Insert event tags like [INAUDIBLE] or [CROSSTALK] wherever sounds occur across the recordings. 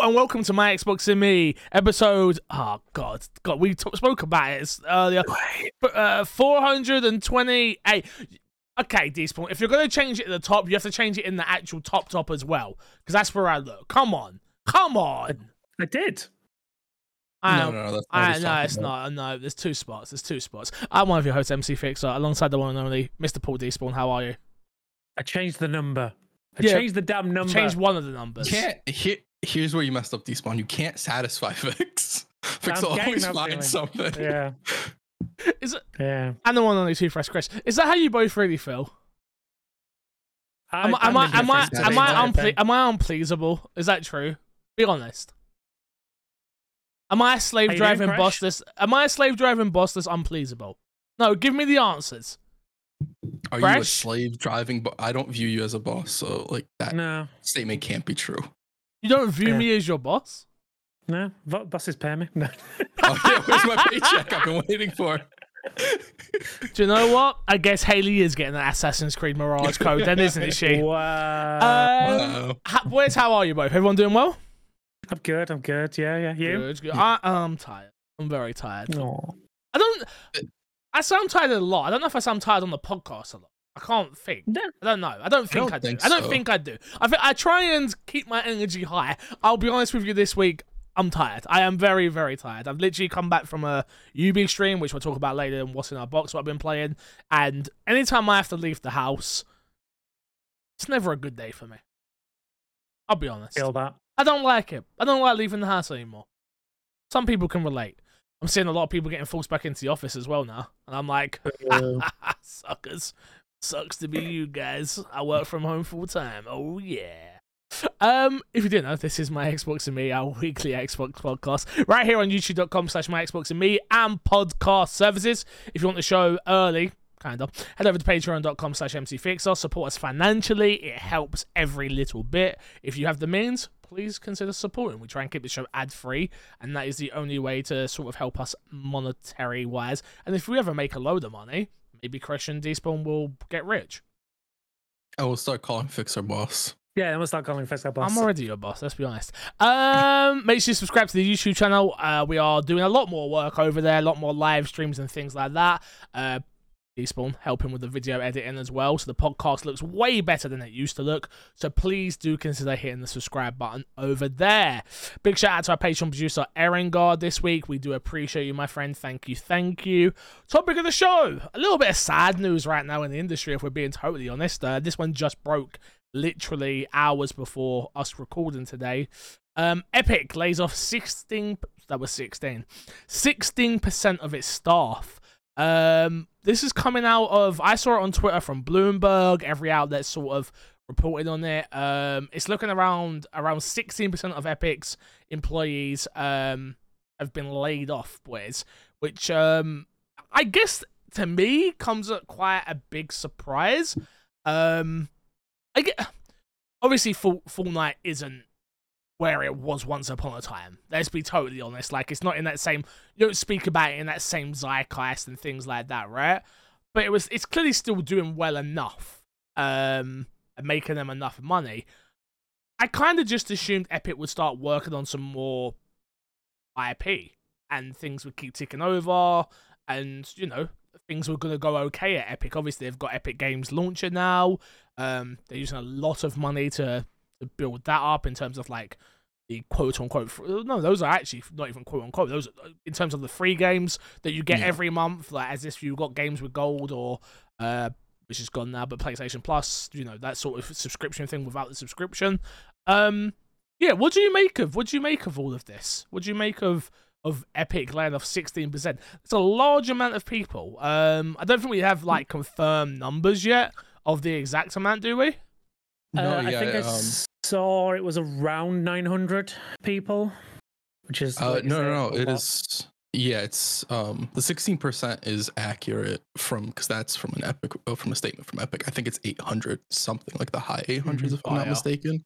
Hello and welcome to my Xbox and Me episode. Oh God, God, we t- spoke about it earlier. Uh, Four hundred and twenty-eight. Okay, Despawn. If you're gonna change it at the top, you have to change it in the actual top top as well, because that's where I look. Come on, come on. I did. I no, am- no, no, that's not I, no, it's about. not. No, there's two spots. There's two spots. I'm one of your hosts, MC Fixer, alongside the one and only Mr. Paul Despawn. How are you? I changed the number. I Yeah. changed the damn number. Change one of the numbers. Can't here, here's where you messed up despawn. You can't satisfy Fix. Fix I'm will always that find feeling. something. Yeah, [LAUGHS] Is it? yeah. And the one and only Two Fresh Chris. Is that how you both really feel? Am, I- am I I'm I am I unple- am I unpleasable? Is that true? Be honest. Am I a slave How you doing, driving boss that's am I a slave driving boss that's unpleasable? No, give me the answers. Are you a slave driving? But I don't view you as a boss, so like that No, statement can't be true. You don't view Yeah. me as your boss? no. Vo- Bosses pay me. No. [LAUGHS] Oh, yeah, where's my paycheck? I've been waiting for. Do you know what? I guess Haley is getting that Assassin's Creed Mirage code then, isn't she? [LAUGHS] Wow. Um, Wow. ha- boys, how are you both? Everyone doing well? I'm good. I'm good. Yeah, yeah. You? Good, good. I, I'm tired. I'm very tired. No. I don't. I sound tired a lot. I don't know if I sound tired on the podcast a lot. I can't think. I don't know. I don't think I, don't do. think I don't think I do. I think I try and keep my energy high. I'll be honest with you. This week, I'm tired. I am very, very tired. I've literally come back from a UB stream, which we'll talk about later, and what's in our box, what I've been playing. And anytime I have to leave the house, it's never a good day for me. I'll be honest. Feel that. I don't like it. I don't like leaving the house anymore. Some people can relate. I'm seeing a lot of people getting forced back into the office as well now, and I'm like, [LAUGHS] suckers. Sucks to be you guys. I work from home full time. Oh yeah. Um, if you didn't know, this is my Xbox and Me, our weekly Xbox podcast, right here on youtube.com slash my Xbox and Me and podcast services. If you want the show early, kind of, head over to patreon.com slash mcfixer. Support us financially. It helps every little bit. If you have the means, please consider supporting. We try and keep the show ad free, and that is the only way to sort of help us monetary wise. And if we ever make a load of money, maybe Christian Despawn will get rich. I will start calling Fix our boss. yeah, I'm gonna start calling Fix our boss. I'm already your boss, let's be honest. Um, [LAUGHS] make sure you subscribe to the YouTube channel. Uh, we are doing a lot more work over there, a lot more live streams and things like that. Uh, Despawn helping with the video editing as well, so the podcast looks way better than it used to look. So please do consider hitting the subscribe button over there. Big shout out to our Patreon producer Erin Guard this week. We do appreciate you, my friend. Thank you, thank you. Topic of the show: a little bit of sad news right now in the industry, if we're being totally honest. Uh, this one just broke literally hours before us recording today. Um, Epic lays off 16, that was 16, 16% of its staff. Um, this is coming out of, I saw it on Twitter from Bloomberg, every outlet sort of reported on it. Um, it's looking around, around 16% of Epic's employees, um, have been laid off, boys, which, um, I guess to me comes at quite a big surprise. Um, I get obviously Full Fortnite isn't where it was once upon a time. Let's be totally honest. Like it's not in that same you don't speak about it in that same zeitgeist and things like that, right? But it was it's clearly still doing well enough. Um and making them enough money. I kind of just assumed Epic would start working on some more IP and things would keep ticking over and you know things were to go okay at Epic. Obviously, they've got Epic Games launcher now. Um, they're using a lot of money to, to build that up in terms of like the quote unquote. No, those are actually not even quote unquote. Those are, in terms of the free games that you get Yeah. every month, like as if you got games with gold or uh, which is gone now, but PlayStation Plus. You know that sort of subscription thing without the subscription. Um, yeah, what do you make of what do you make of all of this? What do you make of of Epic laying off sixteen percent? It's a large amount of people. Um, I don't think we have like confirmed numbers yet of the exact amount, do we? Uh, No, I yeah, think I um, saw it was around 900 people, which is Uh, like no, no, no. It is. Yeah, it's um the sixteen percent is accurate from because that's from an epic uh, from a statement from Epic. I think it's eight hundred something like the high eight hundreds if I'm Oh, not mistaken.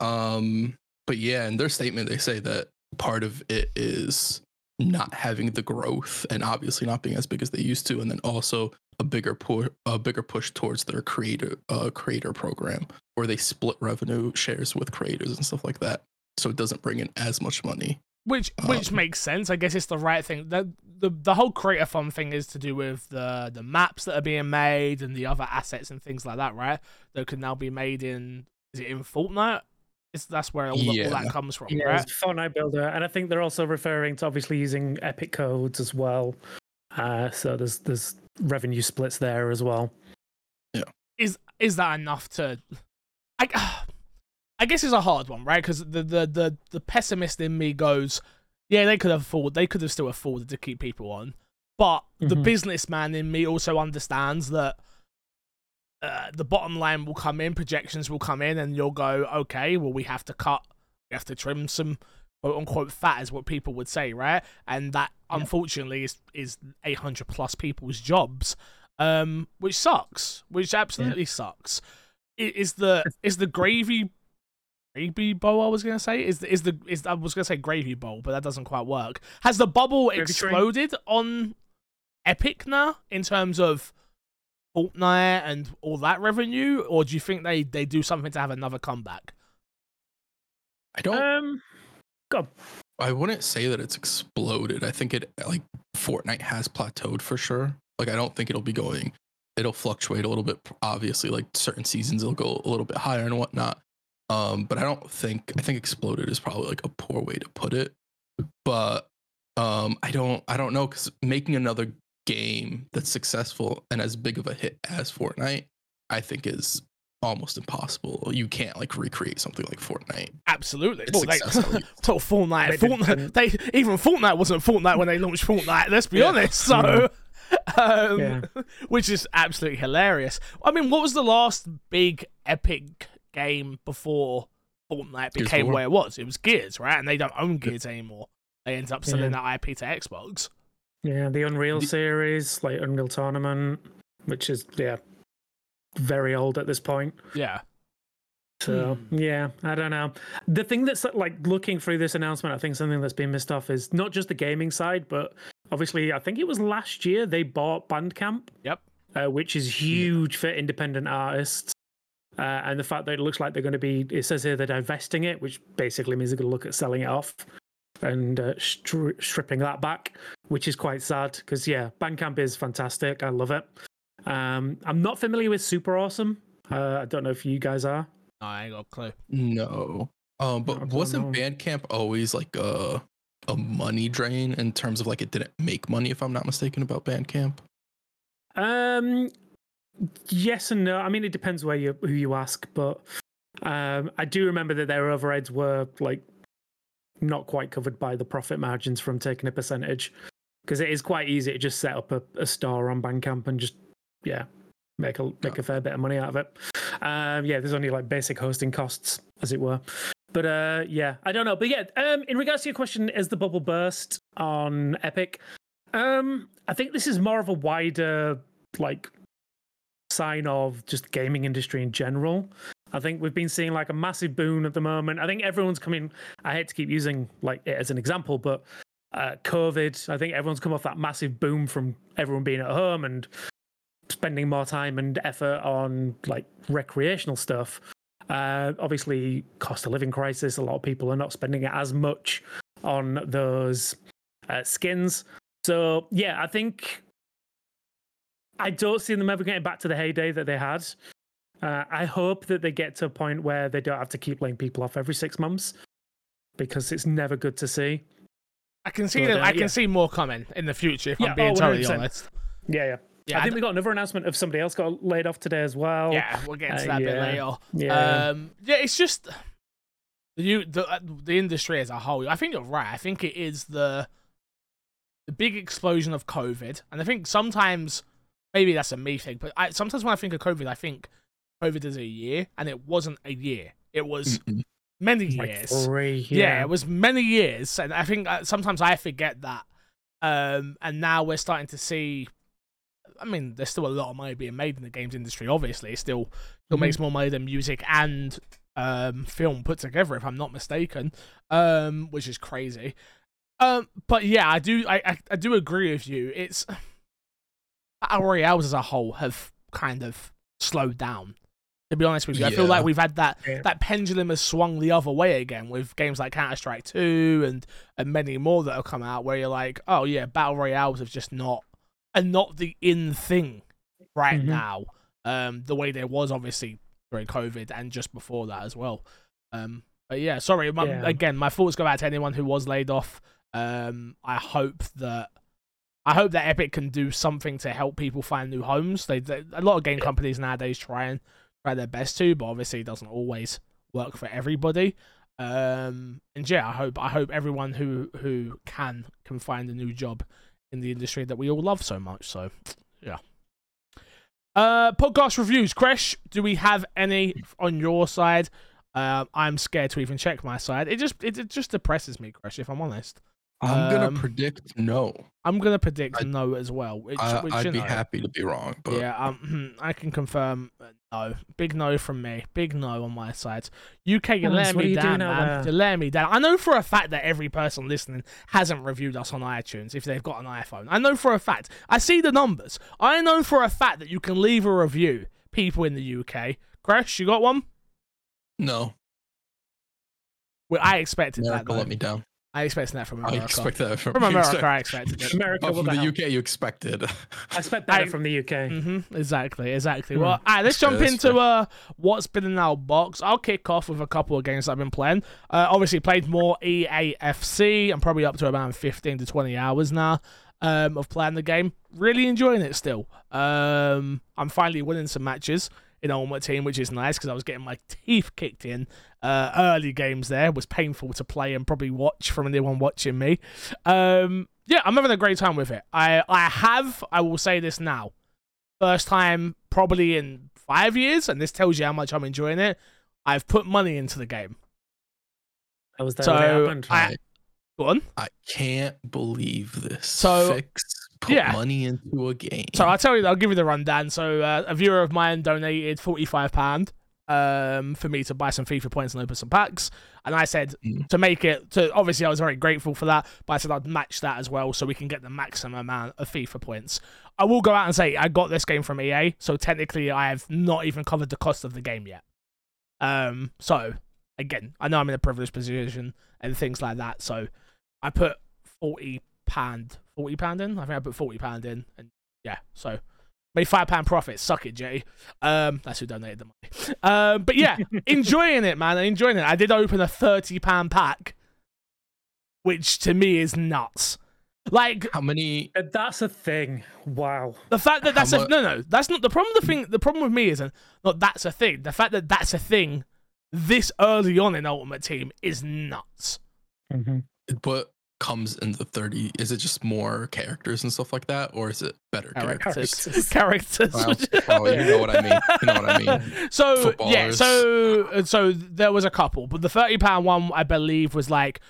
Um, but yeah, in their statement they say that part of it is not having the growth and obviously not being as big as they used to, and then also a bigger push a bigger push towards their creator uh creator program where they split revenue shares with creators and stuff like that. so it doesn't bring in as much money. Which which Um, makes sense. I guess it's the right thing. The, the the whole creator fund thing is to do with the the maps that are being made and the other assets and things like that, right? That can now be made in is it in Fortnite? It's, that's where all, the, all that comes from, Yeah, right? it's Fortnite Builder, and I think they're also referring to obviously using Epic codes as well. Uh, so there's there's revenue splits there as well. Yeah. Is is that enough to? I I guess it's a hard one, right? Because the, the the the pessimist in me goes, yeah, they could have afford, they could have still afforded to keep people on, but the Mhm. businessman in me also understands that uh, the bottom line will come in, projections will come in, and you'll go, okay, well, we have to cut, we have to trim some quote unquote fat, is what people would say, right? And that Yeah. unfortunately is is 800 plus people's jobs, um, which sucks, which absolutely sucks. Is the [LAUGHS] is the gravy gravy bowl? I was gonna say is the, is the is I was gonna say gravy bowl, but that doesn't quite work. Has the bubble Gravy train? exploded on Epic now in terms of Fortnite and all that revenue, or do you think they they do something to have another comeback? I don't. Um, go. I wouldn't say that it's exploded. I think it like Fortnite has plateaued for sure. Like I don't think it'll be going. It'll fluctuate a little bit. Obviously, like certain seasons it'll go a little bit higher and whatnot. Um, but I don't think I think exploded is probably like a poor way to put it. But um, I don't I don't know because making another game that's successful and as big of a hit as Fortnite, I think is almost impossible. You can't like recreate something like Fortnite. Absolutely. It's Well, they, successful. [LAUGHS] well, Fortnite, They Fortnite, they even Fortnite wasn't Fortnite when they launched Fortnite. Let's be Yeah. honest. So, [LAUGHS] um, Yeah. which is absolutely hilarious. I mean, what was the last big epic game before Fortnite became War. where it was? It was Gears, right? And they don't own Gears anymore. They end up selling Yeah. that IP to Xbox. Yeah, the Unreal The- series, like Unreal Tournament, which is yeah, very old at this point. Yeah. So Hmm. yeah, I don't know. The thing that's like looking through this announcement, I think something that's been missed off is not just the gaming side, but obviously I think it was last year they bought Bandcamp. Yep. Uh, which is huge for independent artists. Uh, and the fact that it looks like they're going to be, it says here they're divesting it, which basically means they're going to look at selling it off and uh, stri- stripping that back, which is quite sad because, yeah, Bandcamp is fantastic. I love it. Um, I'm not familiar with Super Awesome. Uh, I don't know if you guys are. No, I ain't got a clue. No. Um, but I wasn't know. Bandcamp always like a a money drain in terms of like it didn't make money, if I'm not mistaken about Bandcamp? Um, yes and no. I mean, it depends where you who you ask, but um, I do remember that their overheads were like not quite covered by the profit margins from taking a percentage, because it is quite easy to just set up a, a store on Bandcamp and just yeah make a make a fair bit of money out of it. Um, yeah, there's only like basic hosting costs, as it were. But uh, yeah, I don't know. But yeah, um, in regards to your question, is the bubble burst on Epic? Um, I think this is more of a wider like sign of just gaming industry in general. I think we've been seeing like a massive boom at the moment. I think everyone's coming. I hate to keep using like it as an example, but uh, COVID. I think everyone's come off that massive boom from everyone being at home and spending more time and effort on like recreational stuff. Uh, obviously, cost of living crisis. A lot of people are not spending as much on those uh, skins. So yeah, I think I don't see them ever getting back to the heyday that they had. Uh, I hope that they get to a point where they don't have to keep laying people off every six months because it's never good to see. I can see But, that. I can yeah. see more coming in the future. If Yeah, I'm being oh, totally honest. Yeah, yeah. Yeah, I think d- we got another announcement of somebody else got laid off today as well. yeah, we'll get into Uh, that a bit later. Yeah. Um, yeah, it's just the you the uh, the industry as a whole. I think you're right. I think it is the the big explosion of COVID, and I think sometimes maybe that's a me thing, but I sometimes when I think of COVID, I think COVID is a year, and it wasn't a year. It was. Many like years. three. Yeah. it was many years, and I think uh, sometimes I forget that. Um, and now we're starting to see. I mean, there's still a lot of money being made in the games industry. Obviously, it still still Mhm. makes more money than music and um film put together, if I'm not mistaken. Um, which is crazy. Um, but yeah, I do I I, I do agree with you. It's battle royales as a whole have kind of slowed down. To be honest with you, I feel like we've had that Yeah. that pendulum has swung the other way again with games like Counter Strike Two and and many more that have come out, where you're like, oh yeah, battle royales have just not and not the in thing right Mhm. now. Um, the way there was obviously during COVID and just before that as well. Um, but yeah, sorry my, Yeah. again. My thoughts go out to anyone who was laid off. Um, I hope that I hope that Epic can do something to help people find new homes. They, they a lot of game companies nowadays try and try their best to, but obviously it doesn't always work for everybody. Um, and yeah, I hope I hope everyone who who can can find a new job in the industry that we all love so much. So [SNIFFS] yeah. Uh, podcast reviews, Crash. Do we have any on your side? Um, I'm scared to even check my side. It just it, it just depresses me, Crash. If I'm honest, I'm Um, gonna predict no. I'm gonna predict I- no as well. Which, I, which I'd you be know, happy to be wrong, but yeah, um, [CLEARS THROAT] I can confirm uh, no. Big no from me. Big no on my side. UK, you're Hans, letting me you down, man. You're letting me down. I know for a fact that every person listening hasn't reviewed us on iTunes if they've got an iPhone. I know for a fact. I see the numbers. I know for a fact that you can leave a review. People in the UK. Crash, you got one? no. Well, I expected America that. Though. let me down. I expected that from I America. expect that from, from America, expect- I expected it. America, oh, from the the? UK, you expected. I expect [LAUGHS] better I- from the UK. Mm-hmm, exactly, exactly. Hmm. Well, all right, let's That's jump fair, that's into uh what's been in our box. I'll kick off with a couple of games I've been playing. Uh, obviously played more EAFC. I'm probably up to around 15 to 20 hours now um, of playing the game. Really enjoying it still. Um, I'm finally winning some matches in Ultimate Team, which is nice because I was getting my teeth kicked in. Uh, early games there was painful to play and probably watch from anyone watching me. Um, yeah, I'm having a great time with it. I I have. I will say this now. First time probably in five years, and this tells you how much I'm enjoying it. I've put money into the game. That was that So, what happened. I- Go on. I can't believe this. So- Fix put yeah. money into a game. So I'll tell you, I'll give you the rundown. So uh, a viewer of mine donated forty-five pound um, for me to buy some FIFA points and open some packs, and I said Mm. to make it. To obviously, I was very grateful for that, but I said I'd match that as well, so we can get the maximum amount of FIFA points. I will go out and say I got this game from EA, so technically I have not even covered the cost of the game yet. Um, so again, I know I'm in a privileged position and things like that, so I put forty pound, forty pound in. I think I put forty pound in, and yeah, so made five pound profit. Suck it, Jay. Um, that's who donated the money. Um, but yeah, [LAUGHS] enjoying it, man. Enjoying it. I did open a thirty pound pack, which to me is nuts. Like How many? Uh, That's a thing. Wow. the fact that How that's a mu- no, no. That's not the problem. The thing, the problem with me isn't not that's a thing. The fact that that's a thing this early on in Ultimate Team is nuts. Mm-hmm. What comes in the thirty? Is it just more characters and stuff like that, or is it better characters? Characters, [LAUGHS] characters. Wow. Oh, you know what I mean. You know what I mean. [LAUGHS] So yeah, Footballers. so so there was a couple, but the thirty pound one I believe was like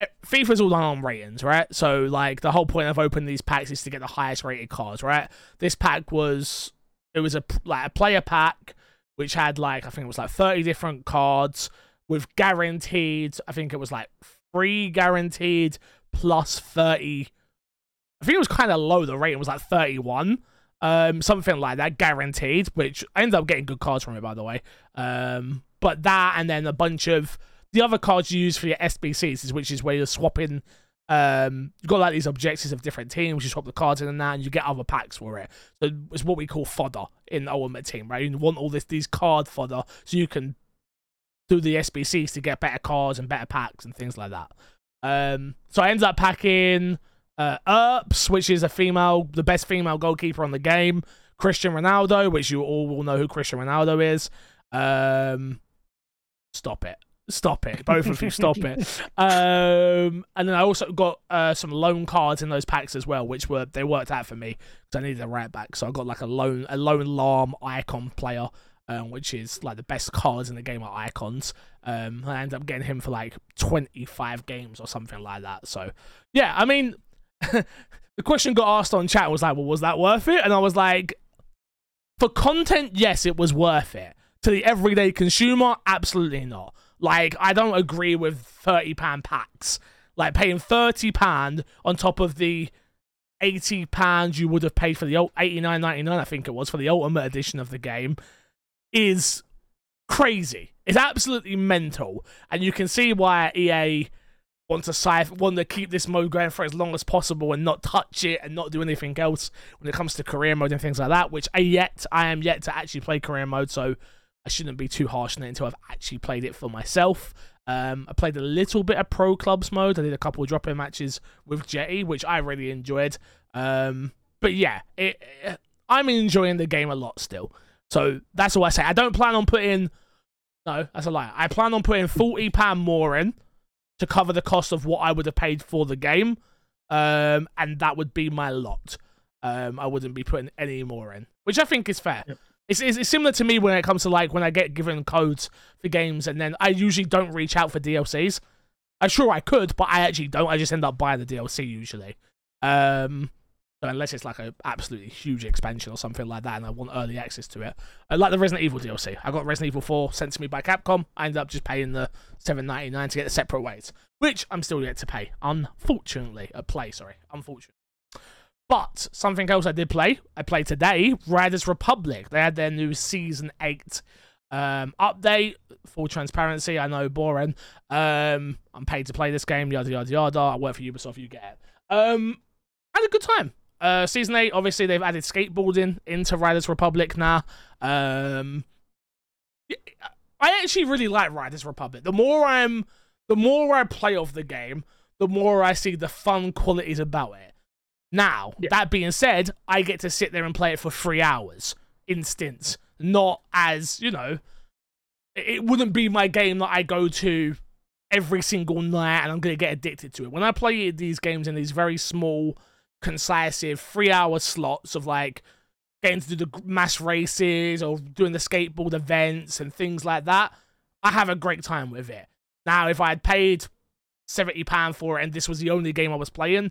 eh, FIFA's all done on ratings, right? So like the whole point of opening these packs is to get the highest rated cards, right? This pack was it was a p- like a player pack which had like I think it was like thirty different cards with guaranteed. I think it was like free guaranteed plus thirty. I think it was kind of low. The rating was like thirty one um, something like that, guaranteed. Which I ended up getting good cards from it, by the way. Um, but that and then a bunch of the other cards you use for your SBCs, which is where you're swapping. Um, you've got like these objectives of different teams. You swap the cards in and that, and you get other packs for it. So it's what we call fodder in Ultimate Team, right? You want all this these card fodder so you can do the SBCs to get better cards and better packs and things like that. Um, so I ended up packing uh, Earps, which is a female, the best female goalkeeper on the game. Christian Ronaldo, which you all will know who Christian Ronaldo is. Um, stop it. Stop it. Both of you, stop it. [LAUGHS] Um, and then I also got uh, some loan cards in those packs as well, which were they worked out for me because I needed a right back. So I got like a loan a loan Lahm icon player, um, which is like the best cards in the game are icons. Um, I ended up getting him for like twenty five games or something like that. So yeah, I mean, [LAUGHS] the question got asked on chat was like, well, was that worth it? And I was like, for content, yes, it was worth it. To the everyday consumer, absolutely not. Like, I don't agree with thirty pound packs. Like paying thirty pound on top of the eighty pounds you would have paid for the ninety nine, I think it was for the ultimate edition of the game, is crazy. It's absolutely mental, and you can see why EA want to sci- want to keep this mode going for as long as possible and not touch it and not do anything else when it comes to career mode and things like that. Which I yet I am yet to actually play career mode, so I shouldn't be too harsh on it until I've actually played it for myself. Um, I played a little bit of pro clubs mode. I did a couple of drop-in matches with Jetty, which I really enjoyed. Um, but yeah, it, it, I'm enjoying the game a lot still. So that's all I say. I don't plan on putting. No, that's a lie. I plan on putting forty pound more in to cover the cost of what I would have paid for the game, um, and that would be my lot. Um, I wouldn't be putting any more in, which I think is fair. Yep. It's, it's, it's similar to me when it comes to like when I get given codes for games, and then I usually don't reach out for DLCs. I'm sure I could, but I actually don't. I just end up buying the DLC usually. Um, so unless it's like a absolutely huge expansion or something like that, and I want early access to it, I like the Resident Evil DLC. I got Resident Evil 4 sent to me by Capcom. I ended up just paying the 7.99 to get the separate ways, which I'm still yet to pay. Unfortunately, a play. Sorry, unfortunately. But something else I did play. I played today. Riders Republic. They had their new season eight um, update. Full transparency. I know boring. Um, I'm paid to play this game. Yada yada yada. I work for Ubisoft. You get it. Um, had a good time. Uh, season eight, obviously they've added skateboarding into Riders Republic now. Um, I actually really like Riders Republic. The more I'm, the more I play of the game, the more I see the fun qualities about it. Now, Yeah. that being said, I get to sit there and play it for three hours, instant, not as you know. It it wouldn't be my game that I go to every single night and I'm gonna get addicted to it. When I play these games in these very small, concisive three-hour slots of like getting to do the mass races or doing the skateboard events and things like that, I have a great time with it. Now, if I had paid seventy pound for it and this was the only game I was playing,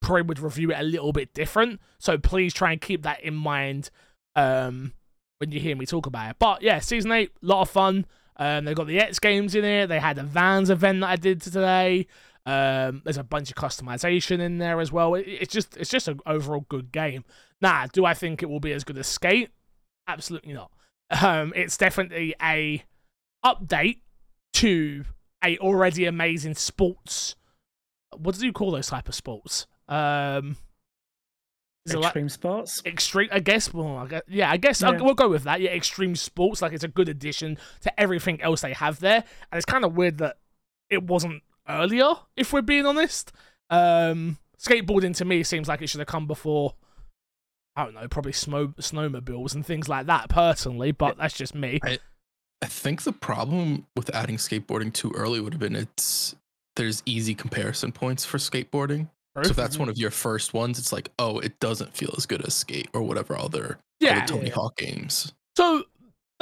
probably would review it a little bit different. So please try and keep that in mind um, when you hear me talk about it. But yeah, season eight, lot of fun. Um, they've got the X games in it. They had a Vans event that I did today. Um, there's a bunch of customization in there as well. It, it's just it's just an overall good game. Now, do I think it will be as good as Skate? Absolutely not. [LAUGHS] Um, it's definitely a update to a already amazing sports. What do you call those type of sports? Um, it like Extreme sports. extreme? I guess. Well, I guess yeah, I guess Yeah. I'll, we'll go with that. Yeah, extreme sports. Like it's a good addition to everything else they have there, and it's kind of weird that it wasn't earlier. If we're being honest, um, skateboarding to me seems like it should have come before. I don't know, probably snow snowmobiles and things like that. Personally, but that's just me. I think the problem with adding skateboarding too early would have been it's there's easy comparison points for skateboarding. So if that's one of your first ones, it's like, oh, it doesn't feel as good as skate or whatever other yeah, other Tony yeah. Hawk games. So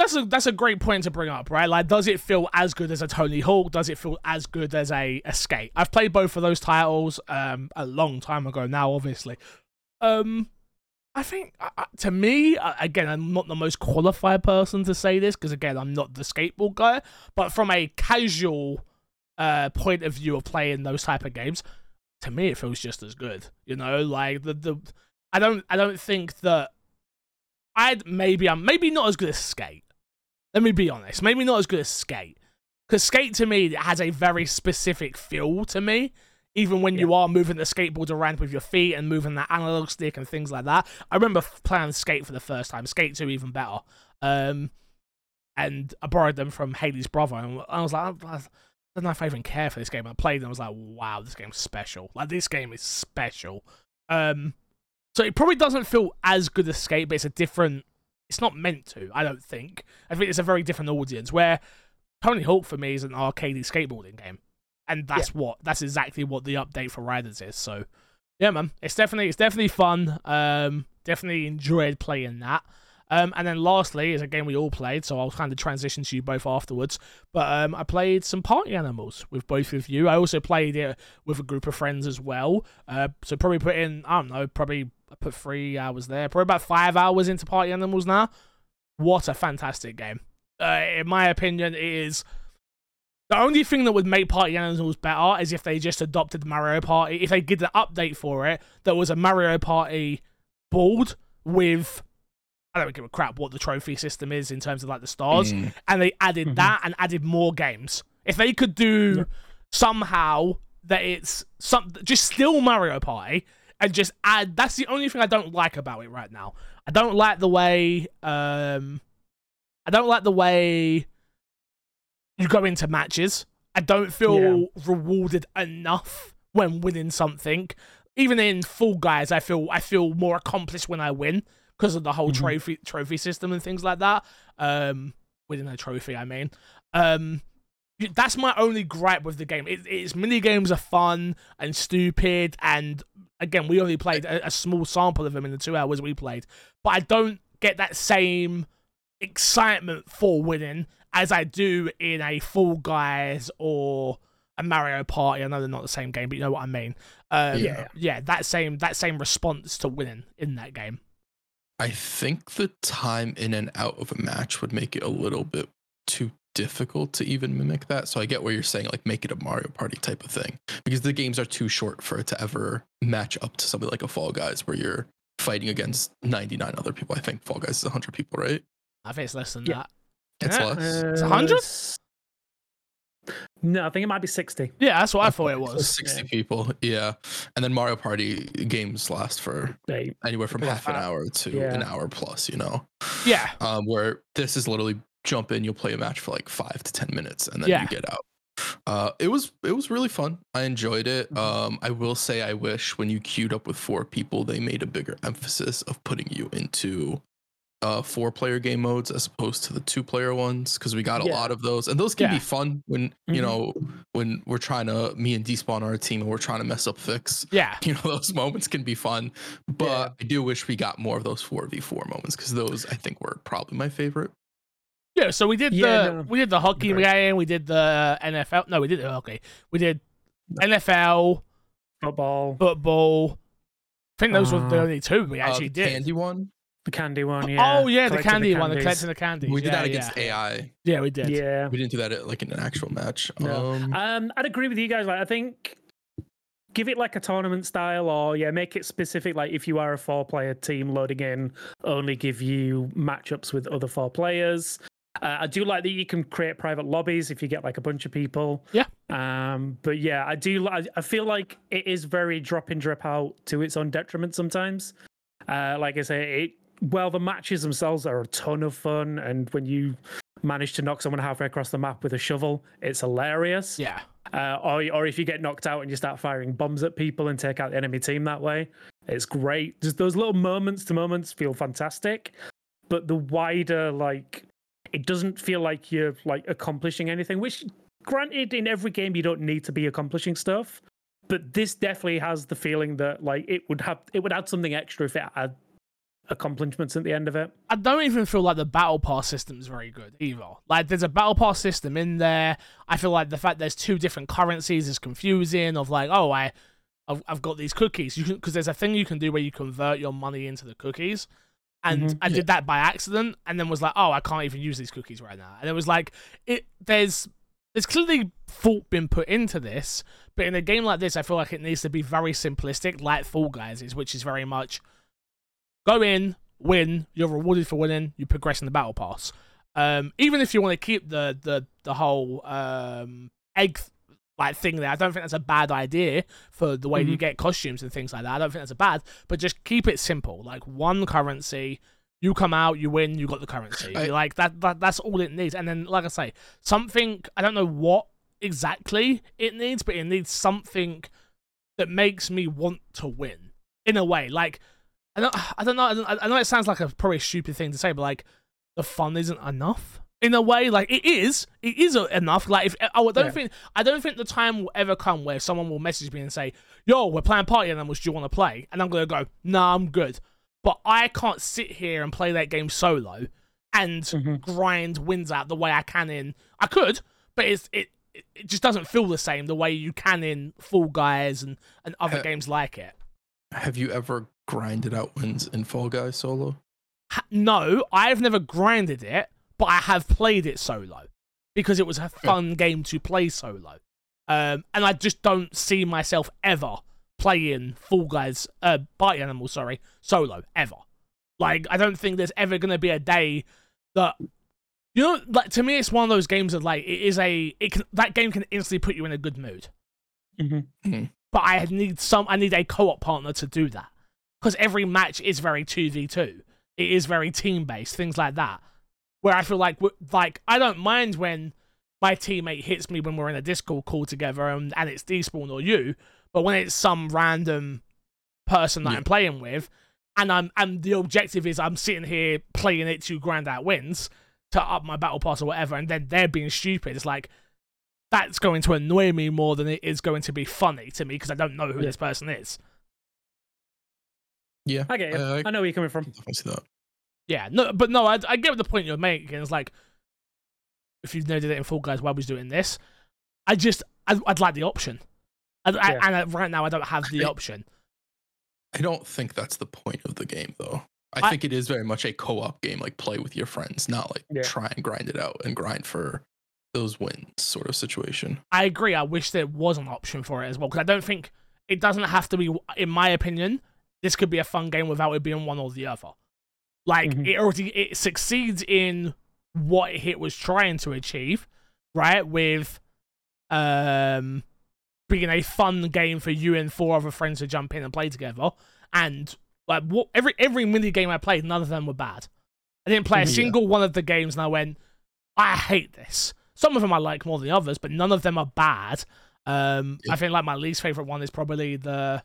that's a that's a great point to bring up, right? Like, does it feel as good as a Tony Hawk? Does it feel as good as a, Skate? I've played both of those titles um a long time ago now, obviously. Um, I think uh, to me, uh, again, I'm not the most qualified person to say this because again, I'm not the skateboard guy. But from a casual uh point of view of playing those type of games, to me, it feels just as good. You know, like the the I don't I don't think that I'd maybe I'm maybe not as good as Skate. Let me be honest, maybe not as good as Skate. Because Skate to me has a very specific feel to me. Even when you are moving the skateboard around with your feet and moving that analog stick and things like that. I remember playing Skate for the first time. Skate 2 even better. Um, and I borrowed them from Haley's brother, and I was like, I don't know if I even care for this game. I played and I was like, wow, this game's special. Like this game is special. Um, so it probably doesn't feel as good as Skate, but it's a different. It's not meant to. I don't think. I think it's a very different audience. Where Tony Hawk for me is an arcadey skateboarding game, and that's what that's exactly what the update for Riders is. So yeah, man, it's definitely it's definitely fun. Um, definitely enjoyed playing that. Um, and then lastly is a game we all played, so I'll kind of transition to you both afterwards. But um, I played some Party Animals with both of you. I also played it with a group of friends as well. Uh, so probably put in, I don't know, probably I put three hours there. Probably about five hours into Party Animals now. What a fantastic game. Uh, in my opinion, it is the only thing that would make Party Animals better is if they just adopted Mario Party. If they did an update for it that was a Mario Party board with I don't give a crap what the trophy system is in terms of like the stars, Mm. and they added Mhm. that and added more games. If they could do Yeah. somehow that it's some just still Mario Party and just add that's the only thing I don't like about it right now. I don't like the way um I don't like the way you go into matches. I don't feel rewarded enough when winning something. Even in Fall Guys, I feel I feel more accomplished when I win because of the whole Mhm. trophy trophy system and things like that. Um, winning a trophy, I mean. Um, that's my only gripe with the game. It, its mini games are fun and stupid, and again, we only played a, a small sample of them in the two hours we played. But I don't get that same excitement for winning as I do in a Fall Guys or a Mario Party. I know they're not the same game, but you know what I mean. Um, Yeah. yeah, that same that same response to winning in that game. I think the time in and out of a match would make it a little bit too difficult to even mimic that. So I get what you're saying, like make it a Mario Party type of thing, because the games are too short for it to ever match up to something like a Fall Guys where you're fighting against 99 other people. I think Fall Guys is 100 people, right? I think it's less than Yeah. that. It's Yeah. less. It's 100? No, I think it might be 60. Yeah, that's what I thought it was. 60 Yeah. people, yeah. And then Mario Party games last for They, anywhere from half an hour to Yeah. an hour plus, you know. Yeah, um, where this is literally jump in, you'll play a match for like five to ten minutes, and then Yeah. you get out. Uh, it was it was really fun. I enjoyed it. Mhm. Um, I will say I wish when you queued up with four people, they made a bigger emphasis of putting you into uh four player game modes as opposed to the two player ones because we got a Yeah. lot of those and those can Yeah. be fun when you Mhm. know when we're trying to me and despawn our team and we're trying to mess up fix yeah. [LAUGHS] you know those moments can be fun but i do wish we got more of those 4v4 moments because those i think were probably my favorite Yeah, so we did Yeah, the no. we did the hockey Agreed. game, we did the NFL. No, we did the hockey. We did NFL, football, football. I think those were the Uh, only two we Uh, actually the did. candy one the candy one. Yeah. Oh yeah, the Collecting candy one, the candies. collecting the candy. we did yeah, that against yeah. ai Yeah, we did. Yeah. we didn't do that at, like in an actual match No. um Um, I'd agree with you guys. Like, I think give it like a tournament style, or yeah, make it specific. Like, if you are a four-player team loading in, only give you matchups with other four players. Uh, I do like that you can create private lobbies if you get like a bunch of people. Yeah. Um, but yeah, I do. I, I feel like it is very drop in, drop out to its own detriment sometimes. Uh, like I say, it. Well, the matches themselves are a ton of fun, and when you manage to knock someone halfway across the map with a shovel, it's hilarious. Yeah. Uh, or, or if you get knocked out and you start firing bombs at people and take out the enemy team that way, it's great. Just those little moments to moments feel fantastic. But the wider, like, it doesn't feel like you're like accomplishing anything. Which, granted, in every game you don't need to be accomplishing stuff. But this definitely has the feeling that like it would have it would add something extra if it had accomplishments at the end of it. I don't even feel like the battle pass system is very good either. Like, there's a battle pass system in there. I feel like the fact there's two different currencies is confusing. Of like, oh, I, I've, I've got these cookies. Because there's a thing you can do where you convert your money into the cookies, and Mhm. I did that by accident, and then was like, oh, I can't even use these cookies right now. And it was like, it there's there's clearly thought been put into this, but in a game like this, I feel like it needs to be very simplistic, like Fall Guys is, which is very much go in, win, you're rewarded for winning, you progress in the battle pass. Um, even if you want to keep the the the whole um egg like thing there, I don't think that's a bad idea for the way you Mhm. get costumes and things like that. I don't think that's a bad, but just keep it simple, like one currency. You come out, you win, you got the currency. I- like that, that, that's all it needs. And then, like I say, something I don't know what exactly it needs, but it needs something that makes me want to win in a way. Like I don't, I don't know. I, don't, I know it sounds like a probably stupid thing to say, but like the fun isn't enough in a way. Like it is, it is enough. Like if I don't Yeah. think, I don't think the time will ever come where someone will message me and say, "Yo, we're playing party animals. Do you want to play?" And I'm gonna go, "Nah, I'm good." But I can't sit here and play that game solo and Mhm. grind wins out the way I can in. I could, but it's it. It it just doesn't feel the same the way you can in Fall Guys and, and other Uh, games like it. have you ever grinded out wins in fall guys solo Ha- no, I've never grinded it, but I have played it solo because it was a fun game to play solo. Um, and I just don't see myself ever playing Fall Guys, uh, Party Animal, sorry, solo ever. Like I don't think there's ever gonna be a day that you know like to me it's one of those games that like it is a it can that game can instantly put you in a good mood. Mhm. But I need some I need a co-op partner to do that. Because every match is very 2v2. It is very team based, things like that. Where I feel like like I don't mind when my teammate hits me when we're in a Discord call together and, and it's Despawn or you, but when it's some random person that Yeah. I'm playing with, and I'm and the objective is I'm sitting here playing it to grind out wins to up my battle pass or whatever, and then they're being stupid. It's like that's going to annoy me more than it is going to be funny to me because I don't know who Yeah. this person is. Yeah, I get you. I- I- I know where you're coming from. definitely see that. Yeah, no, but no, I, I get the point you're making. It's like if you've never did it in Fall Guys, why was doing this? I just I'd, I'd like the option, I, I, and uh, right now I don't have the option. I don't think that's the point of the game, though. I, I- think it is very much a co-op game, like play with your friends, not like Yeah. try and grind it out and grind for those wins sort of situation. I agree. I wish there was an option for it as well because I don't think it doesn't have to be. In my opinion, this could be a fun game without it being one or the other. Like Mhm. it already it succeeds in what it was trying to achieve, right? With um being a fun game for you and four other friends to jump in and play together. And like what every every mini game I played, none of them were bad. I didn't play a. [LAUGHS] Yeah. single one of the games and I went, I hate this. Some of them I like more than others, but none of them are bad. Um, Yeah. I think like my least favorite one is probably the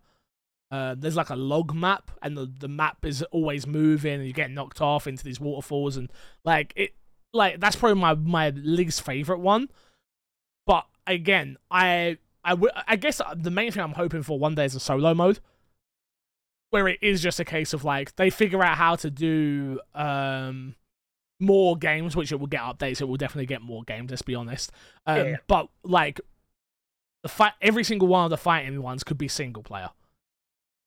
uh, there's like a log map, and the, the map is always moving, and you get knocked off into these waterfalls, and like it, like that's probably my my least favorite one. But again, I I w- I guess the main thing I'm hoping for one day is a solo mode, where it is just a case of like they figure out how to do um more games, which it will get updates. It will definitely get more games. Let's be honest. Um, Yeah, yeah. But like the fight, every single one of the fighting ones could be single player,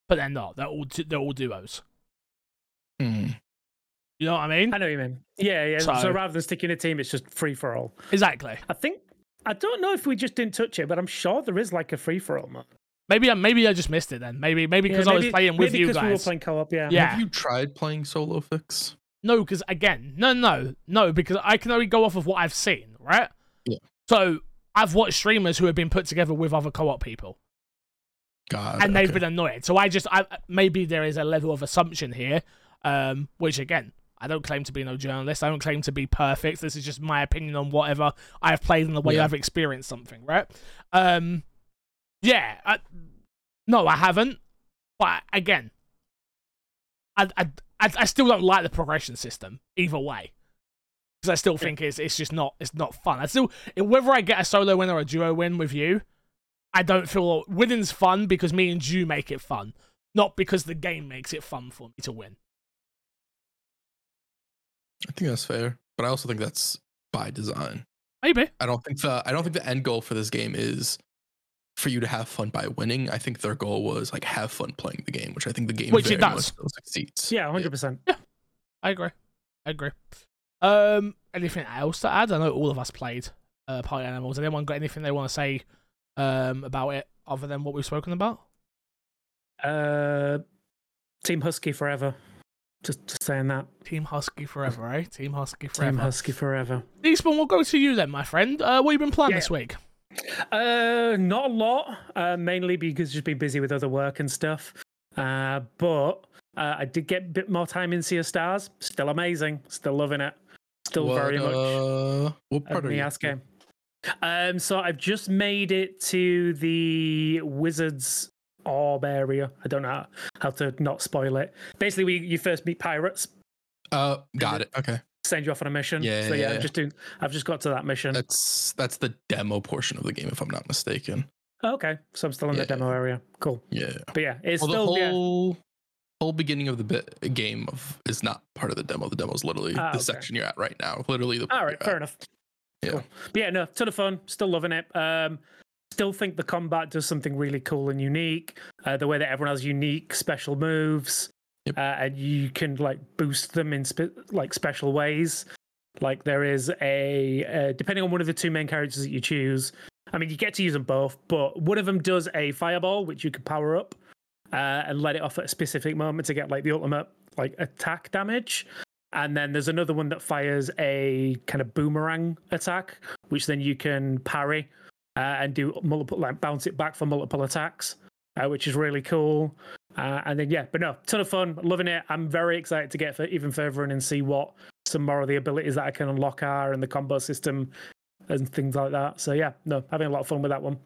but they're not. They're all du- they're all duos. Hmm. You know what I mean? I know what you mean. Yeah, yeah. So, So- rather than sticking a team, it's just free for all. Exactly. I think I don't know if we just didn't touch it, but I'm sure there is like a free for all mode. Maybe I maybe I just missed it then. Maybe maybe because Yeah, I was playing with maybe you 'cause we were guys. playing co-op. Yeah. Yeah. Have you tried playing solo fix? No, because again, no, no, no, because I can only go off of what I've seen, right? Yeah. So I've watched streamers who have been put together with other co-op people, God, and they've okay. been annoyed. So I just, I maybe there is a level of assumption here, um, which again, I don't claim to be no journalist. I don't claim to be perfect. This is just my opinion on whatever I've played and the way Yeah. I've experienced something, right? Um, yeah, I, no, I haven't. But again, I, I, I, I still don't like the progression system either way because I still think it's it's just not it's not fun. I still whether I get a solo win or a duo win with you, I don't feel winning's fun because me and you make it fun, not because the game makes it fun for me to win. I think that's fair, but I also think that's by design. Maybe I don't think the I don't think the end goal for this game is for you to have fun by winning. I think their goal was like have fun playing the game, which I think the game Which it very much does. still succeeds. Yeah, hundred percent. Yeah, I agree. I agree. Um, anything else to add? I know all of us played uh, Party Animals. Anyone got anything they want to say um about it other than what we've spoken about? Uh, Team Husky forever. Just, just saying that. Team Husky forever, eh? Team Husky forever. Team Husky forever. Despawn, we'll go to you then, my friend. Uh, what have you been playing Yeah. this week? Uh, not a lot. Uh, mainly because just been busy with other work and stuff. Uh, but uh, I did get a bit more time in Sea of Stars. Still amazing. Still loving it. Still What, very much. Uh, what a part are you? Nias game. Um, so I've just made it to the Wizards Orb area. I don't know how, how to not spoil it. Basically, we you first meet pirates, Uh, got it. Okay, send you off on a mission. Yeah, So yeah, yeah, I'm yeah. just doing. I've just got to that mission. that's that's the demo portion of the game, if I'm not mistaken. Oh, okay, so I'm still in Yeah. the demo area. Cool. Yeah. But yeah, it's Well, the still yeah. whole whole beginning of the bit, game of is not part of the demo. The demo is literally Ah, the okay. section you're at right now. Literally the. All part fair at. enough. Yeah. Cool. But yeah, no, ton of fun. Still loving it. Um, still think the combat does something really cool and unique. Uh, the way that everyone has unique special moves, Yep. uh, and you can like boost them in spe- like special ways. Like there is a uh, depending on one of the two main characters that you choose. I mean, you get to use them both, but one of them does a fireball which you can power up uh, and let it off at a specific moment to get like the ultimate like attack damage. And then there's another one that fires a kind of boomerang attack, which then you can parry uh, and do multiple, like bounce it back for multiple attacks, uh, which is really cool. Uh, and then yeah, but no, ton of fun, loving it. I'm very excited to get for even further in and see what some more of the abilities that I can unlock are and the combo system and things like that. So yeah, no, having a lot of fun with that one.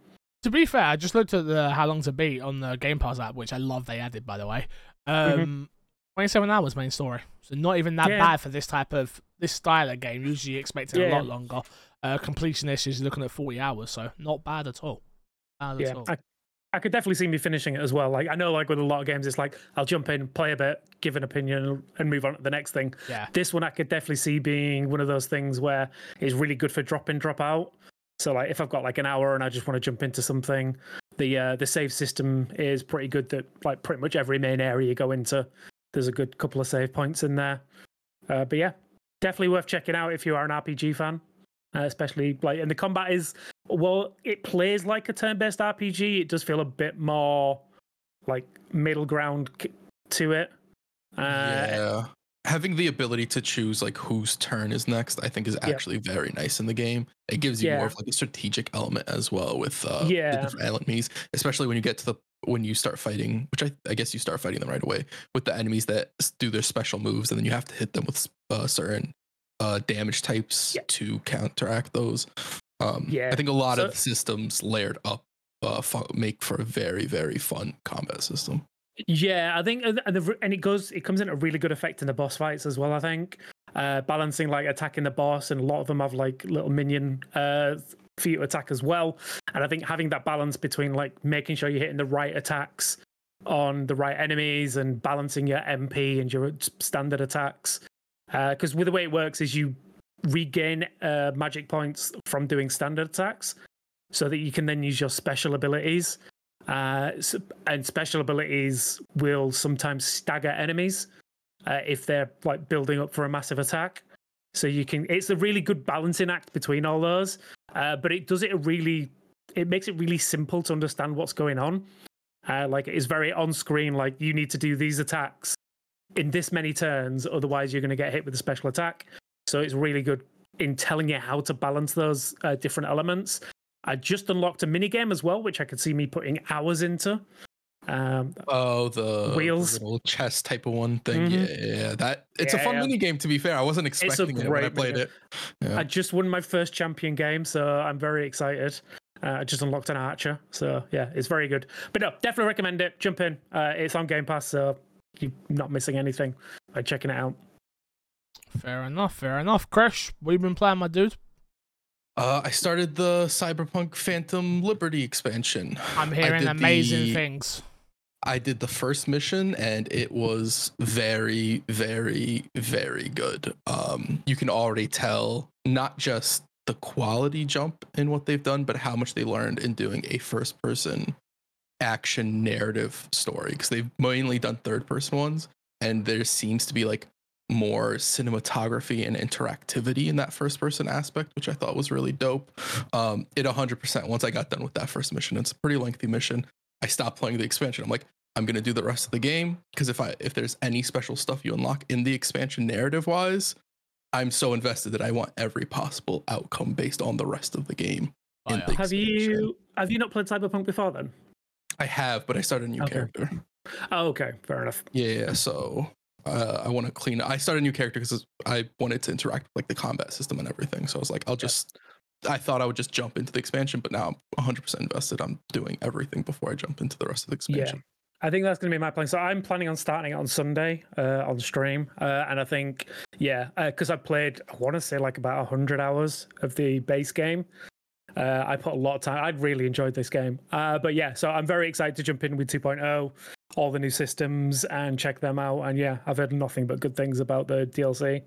To be fair, I just looked at the how long to beat on the Game Pass app, which I love they added by the way. Um, 27 hours main story, so not even that Yeah. bad for this type of this style of game. Usually, you expecting a Yeah. lot longer. Uh, completionist is looking at 40 hours, so not bad at all. Bad yeah, at all. I, I could definitely see me finishing it as well. Like I know, like with a lot of games, it's like I'll jump in, play a bit, give an opinion, and move on to the next thing. yeah, This one I could definitely see being one of those things where it's really good for drop in, drop out. So like if I've got like an hour and I just want to jump into something, the uh, the save system is pretty good. That like pretty much every main area you go into, there's a good couple of save points in there. Uh, but yeah, definitely worth checking out if you are an RPG fan, uh, especially like and the combat is well, it plays like a turn-based RPG. It does feel a bit more like middle ground to it. Uh, yeah. Having the ability to choose like whose turn is next, I think is Yeah. actually very nice in the game. It gives you Yeah. more of like a strategic element as well with uh, the Yeah. different enemies, especially when you get to the when you start fighting, which I, I guess you start fighting them right away with the enemies that do their special moves, and then you have to hit them with uh, certain uh, damage types Yeah. to counteract those. Um, Yeah. I think a lot So- of systems layered up uh, make for a very very fun combat system. Yeah, I think, and the, and it goes, it comes in a really good effect in the boss fights as well. I think uh, balancing like attacking the boss, and a lot of them have like little minion uh, for you to attack as well. And I think having that balance between like making sure you're hitting the right attacks on the right enemies and balancing your MP and your standard attacks. Because with the way it works is you regain uh, magic points from doing standard attacks, so that you can then use your special abilities. Uh, s- and special abilities will sometimes stagger enemies uh, if they're like building up for a massive attack. So you can. It's a really good balancing act between all those, uh, but it does it really. It makes it really simple to understand what's going on. Uh, like it's very on screen. Like you need to do these attacks in this many turns, otherwise you're going to get hit with a special attack. So it's really good in telling you how to balance those uh, different elements. I just unlocked a mini game as well, which I could see me putting hours into. Um, Oh, the the Wheels. little chess type of one thing. Mhm. Yeah, yeah, yeah. That it's a fun yeah. mini game. To be fair, I wasn't expecting it when I played minigame. it. Yeah. I just won my first champion game, so I'm very excited. Uh, I just unlocked an archer, so yeah, it's very good. But no, definitely recommend it. Jump in. Uh, it's on Game Pass, so you're not missing anything by checking it out. fair enough, fair enough. Crash, what have you been playing, my dude? Uh, I started the Cyberpunk Phantom Liberty expansion. I'm hearing amazing the- things. I did the first mission and it was very, very, very good. Um, you can already tell not just the quality jump in what they've done, but how much they learned in doing a first person action narrative story because they've mainly done third person ones and there seems to be like more cinematography and interactivity in that first person aspect which i thought was really dope um it 100% once i got done with that first mission it's a pretty lengthy mission i stopped playing the expansion i'm like i'm going to do the rest of the game because if i if there's any special stuff you unlock in the expansion narrative wise i'm so invested that i want every possible outcome based on the rest of the game Oh, yeah. the Have expansion. you have you not played Cyberpunk before then? I have, but I started a new Okay. character. Oh, okay, fair enough. Yeah, yeah. So uh, I want to clean. I started a new character because I wanted to interact with like the combat system and everything. So I was like, I'll just. I thought I would just jump into the expansion, but now I'm 100% invested. I'm doing everything before I jump into the rest of the expansion. Yeah. I think that's going to be my plan. So I'm planning on starting it on Sunday uh, on stream, uh, and I think yeah, because I played I want to say like about hundred hours of the base game. Uh, I put a lot of time. I'd really enjoyed this game, uh, but yeah, so I'm very excited to jump in with 2.0, all the new systems, and check them out. And yeah, I've heard nothing but good things about the DLC.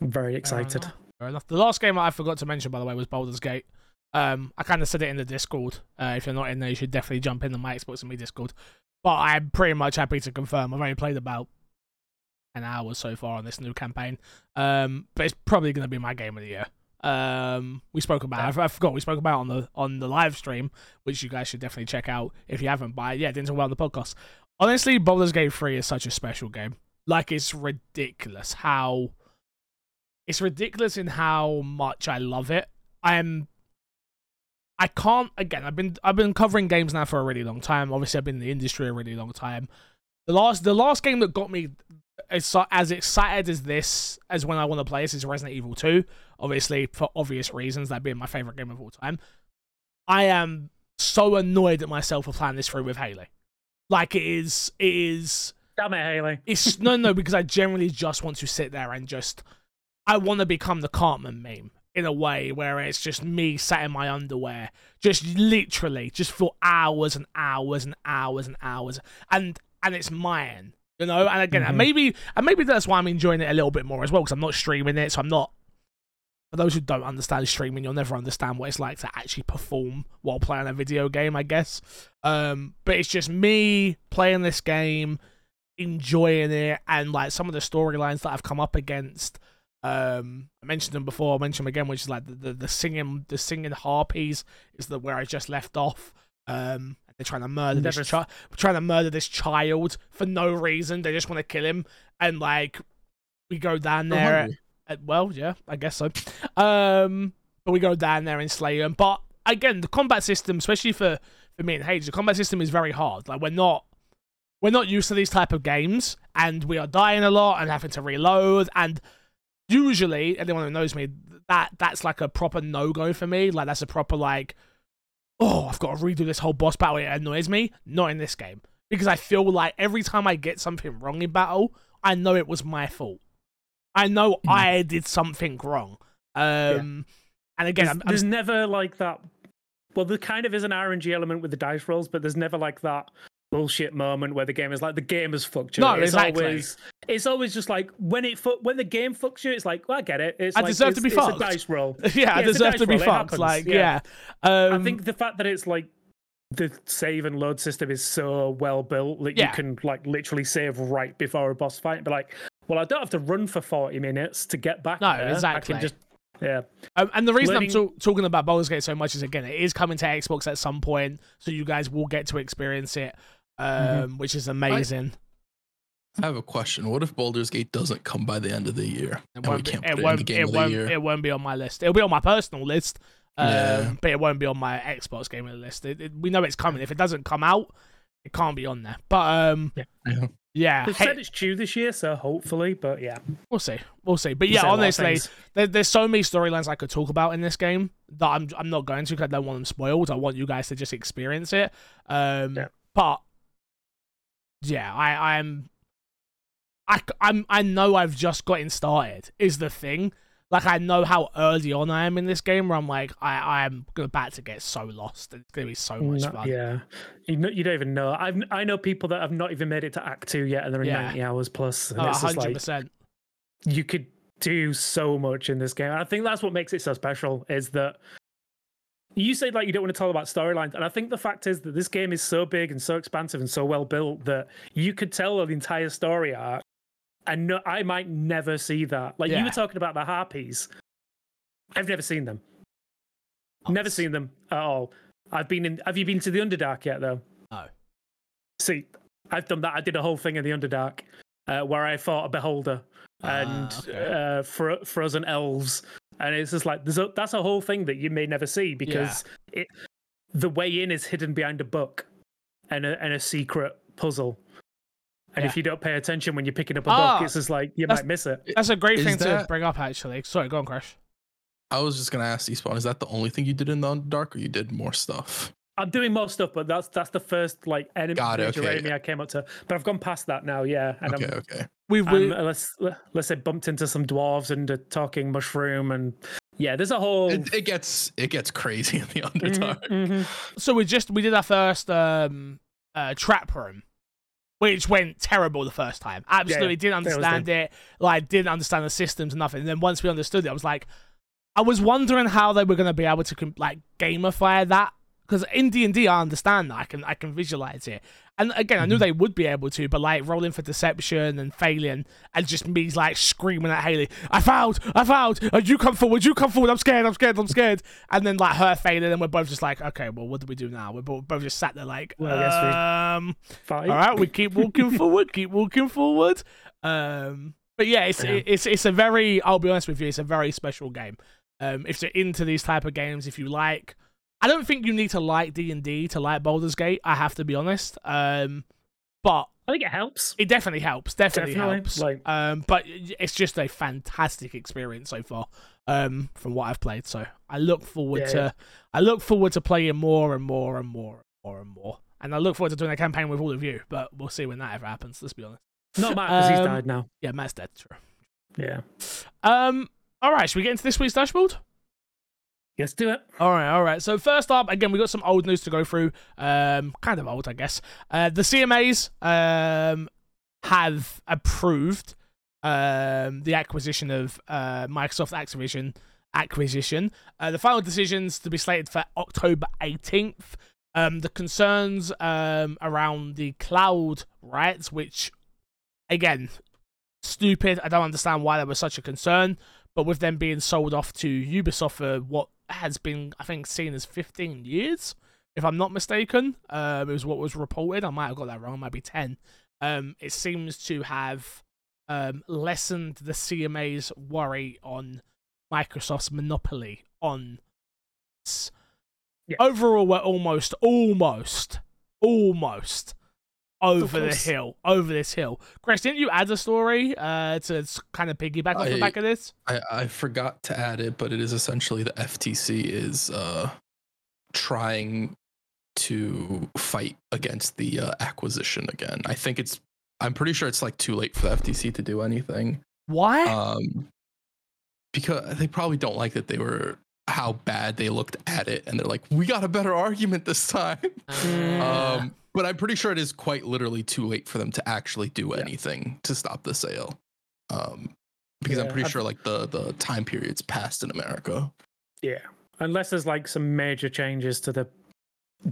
I'm very Fair excited. Fair enough. The last game I forgot to mention, by the way, was Baldur's Gate. Um, I kind of said it in the Discord. Uh, if you're not in there, you should definitely jump in on my Xbox and me Discord. But I'm pretty much happy to confirm I've only played about an hour so far on this new campaign. Um, but it's probably going to be my game of the year. Um, we spoke about. I, I forgot we spoke about on the on the live stream, which you guys should definitely check out if you haven't. But yeah, didn't talk about the podcast. honestly, Baldur's Gate 3 is such a special game. Like it's ridiculous how it's ridiculous in how much I love it. I'm I can't again, I've been I've been covering games now for a really long time. Obviously I've been in the industry a really long time. The last the last game that got me as, as excited as this as when I want to play this is Resident Evil 2. Obviously, for obvious reasons, that being my favorite game of all time. I am so annoyed at myself for playing this through with Haley. Like it is, it is. Damn it, Haley. It's no, no, because I generally just want to sit there and just. I want to become the Cartman meme in a way where it's just me sat in my underwear, just literally, just for hours and hours and hours and hours, and and it's mine, you know. And again, Mhm. and maybe and maybe that's why I'm enjoying it a little bit more as well because I'm not streaming it, so I'm not. For those who don't understand streaming, you'll never understand what it's like to actually perform while playing a video game, I guess. Um, but it's just me playing this game, enjoying it, and like some of the storylines that I've come up against. Um, I mentioned them before. I mentioned them again, which is like the, the, the singing, the singing harpies is the where I just left off. Um, they're trying to murder Never this child, trying to murder this child for no reason. They just want to kill him, and like we go down there. hungry. Uh, well, yeah, I guess so. Um, but we go down there and slay them. But again, the combat system, especially for for me and Hage, the combat system is very hard. Like we're not we're not used to these type of games, and we are dying a lot and having to reload. And usually, anyone who knows me, that that's like a proper no go for me. Like that's a proper like, oh, I've got to redo this whole boss battle. It annoys me. Not in this game because I feel like every time I get something wrong in battle, I know it was my fault. I know Mhm. I did something wrong. Um, and again, There's, I'm, I'm there's never like that. Well, there kind of is an RNG element with the dice rolls, but there's never like that bullshit moment where the game is like the game has fucked you. No, it's exactly. always it's always just like when it fu- when the game fucks you, it's like well, I get it. It's I like, deserve to be it's fucked. a dice roll. [LAUGHS] yeah, I Yeah, a deserve to be fucked. Like, yeah. yeah. Um, I think the fact that it's like the save and load system is so well built that Yeah. you can like literally save right before a boss fight. But like, well, I don't have to run for forty minutes to get back. No, there. exactly. I can just yeah. Um, and the reason Learning- I'm talk- talking about Baldur's Gate so much is again, it is coming to Xbox at some point, so you guys will get to experience it, um, Mm-hmm. which is amazing. I have a question. What if Baldur's Gate doesn't come by the end of the year? It won't, be, it, put it in the won't, it, won't, it won't be on my list. It'll be on my personal list, um, Yeah. but it won't be on my Xbox game of the list. It, it- we know it's coming. If it doesn't come out, it can't be on there. But um, Yeah. Yeah. yeah, They've hey, said it's due this year, so hopefully, but yeah. we'll see, we'll see. But You yeah, say a lot of honestly, there, there's so many storylines I could talk about in this game that I'm I'm not going to because I don't want them spoiled. I want you guys to just experience it. Um, Yeah. but yeah, I I'm I I'm I know I've just gotten started. Is the thing. Like I know how early on I am in this game, where I'm like I I'm about to get so lost. It's gonna be so much No- fun. yeah, you know, you don't even know. I've I know people that have not even made it to Act Two yet, and they're in Yeah. ninety hours plus. And Oh, it's just like percent. you could do so much in this game. I think that's what makes it so special. Is that you said like you don't want to talk about storylines, and I think the fact is that this game is so big and so expansive and so well built that you could tell the entire story arc. And no, I might never see that. Like you were talking about the harpies. I've never seen them. Never seen them at all. I've been in. Have you been to the Underdark yet, though? No. See, I've done that. I did a whole thing in the Underdark uh, where I fought a beholder and Ah, okay. uh, fro- frozen elves, and it's just like there's a, that's a whole thing that you may never see because it the way in is hidden behind a book and a and a secret puzzle. And if you don't pay attention when you're picking up a Ah, book, it's just like you might miss it. That's a great Is thing to bring up. Actually, sorry, go on, Crash. I was just gonna ask Despawn, is that the only thing you did in the Dark, or you did more stuff? I'm doing more stuff, but that's that's the first like enemy, Got it, major okay. enemy I came up to. But I've gone past that now, yeah. And okay, I'm, okay. We've I'm let's let's say bumped into some dwarves and a talking mushroom, and yeah, there's a whole. It, it gets it gets crazy in the Mhm, Underdark. mhm. so we just we did our first um uh trap room which went terrible the first time. Absolutely didn't understand it. Like didn't understand the systems and nothing. And then once we understood it i was like i was wondering how they were going to be able to like gamify that. Because in d&d i understand that. I can i can visualize it And again, I knew Mhm. they would be able to, but like rolling for deception and failing, and just me like screaming at Haley, "I failed! I failed! Uh, you come forward! You come forward! I'm scared! I'm scared! I'm scared!" And then like her failing, and we're both just like, "Okay, well, what do we do now?" We're both, both just sat there like, Well, um, Fight. all right, we keep walking [LAUGHS] forward, keep walking forward. Um, but yeah, it's Yeah. it's it's a very. I'll be honest with you, it's a very special game. Um, if you're into these type of games, if you like, I don't think you need to like D and D to like Baldur's Gate. I have to be honest. Um, but I think it helps. it definitely helps. Definitely, Definitely, helps. like- um, but it's just a fantastic experience so far. Um, from what I've played, so I look forward Yeah, to yeah. I look forward to playing more and more and more and more and more. And I look forward to doing a campaign with all of you, but we'll see when that ever happens. Let's be honest. Not Matt because he's Um, died now. Yeah, Matt's dead. True. Yeah. Um. All right. Should we get into this week's dashboard? Let's do it. All right, all right. So first up, again, we got some old news to go through. Um, kind of old, I guess. Uh, the CMAs um have approved um the acquisition of uh Microsoft Activision acquisition. Uh, the final decisions to be slated for October 18th. Um, the concerns um around the cloud rights, which again, stupid. I don't understand why there was such a concern. But with them being sold off to Ubisoft for what has been, I think, seen as 15 years, if I'm not mistaken, um, it was what was reported. I might have got that wrong. It might be 10. Um, it seems to have um, lessened the CMA's worry on Microsoft's monopoly on. Yeah. Overall, we're almost, almost, almost over the hill. Over this hill. Chris, didn't you add a story uh, to kind of piggyback off the back of this? I, I forgot to add it, but it is essentially the FTC is uh, trying to fight against the uh, acquisition again. I think it's. I'm pretty sure it's like too late for the FTC to do anything. Why? Um, because they probably don't like that they were how bad they looked at it, and they're like, we got a better argument this time. Mm. Um, but I'm pretty sure it is quite literally too late for them to actually do anything to stop the sale. Um, because I'm pretty I've- sure like the the time period's passed in America. Yeah. Unless there's like some major changes to the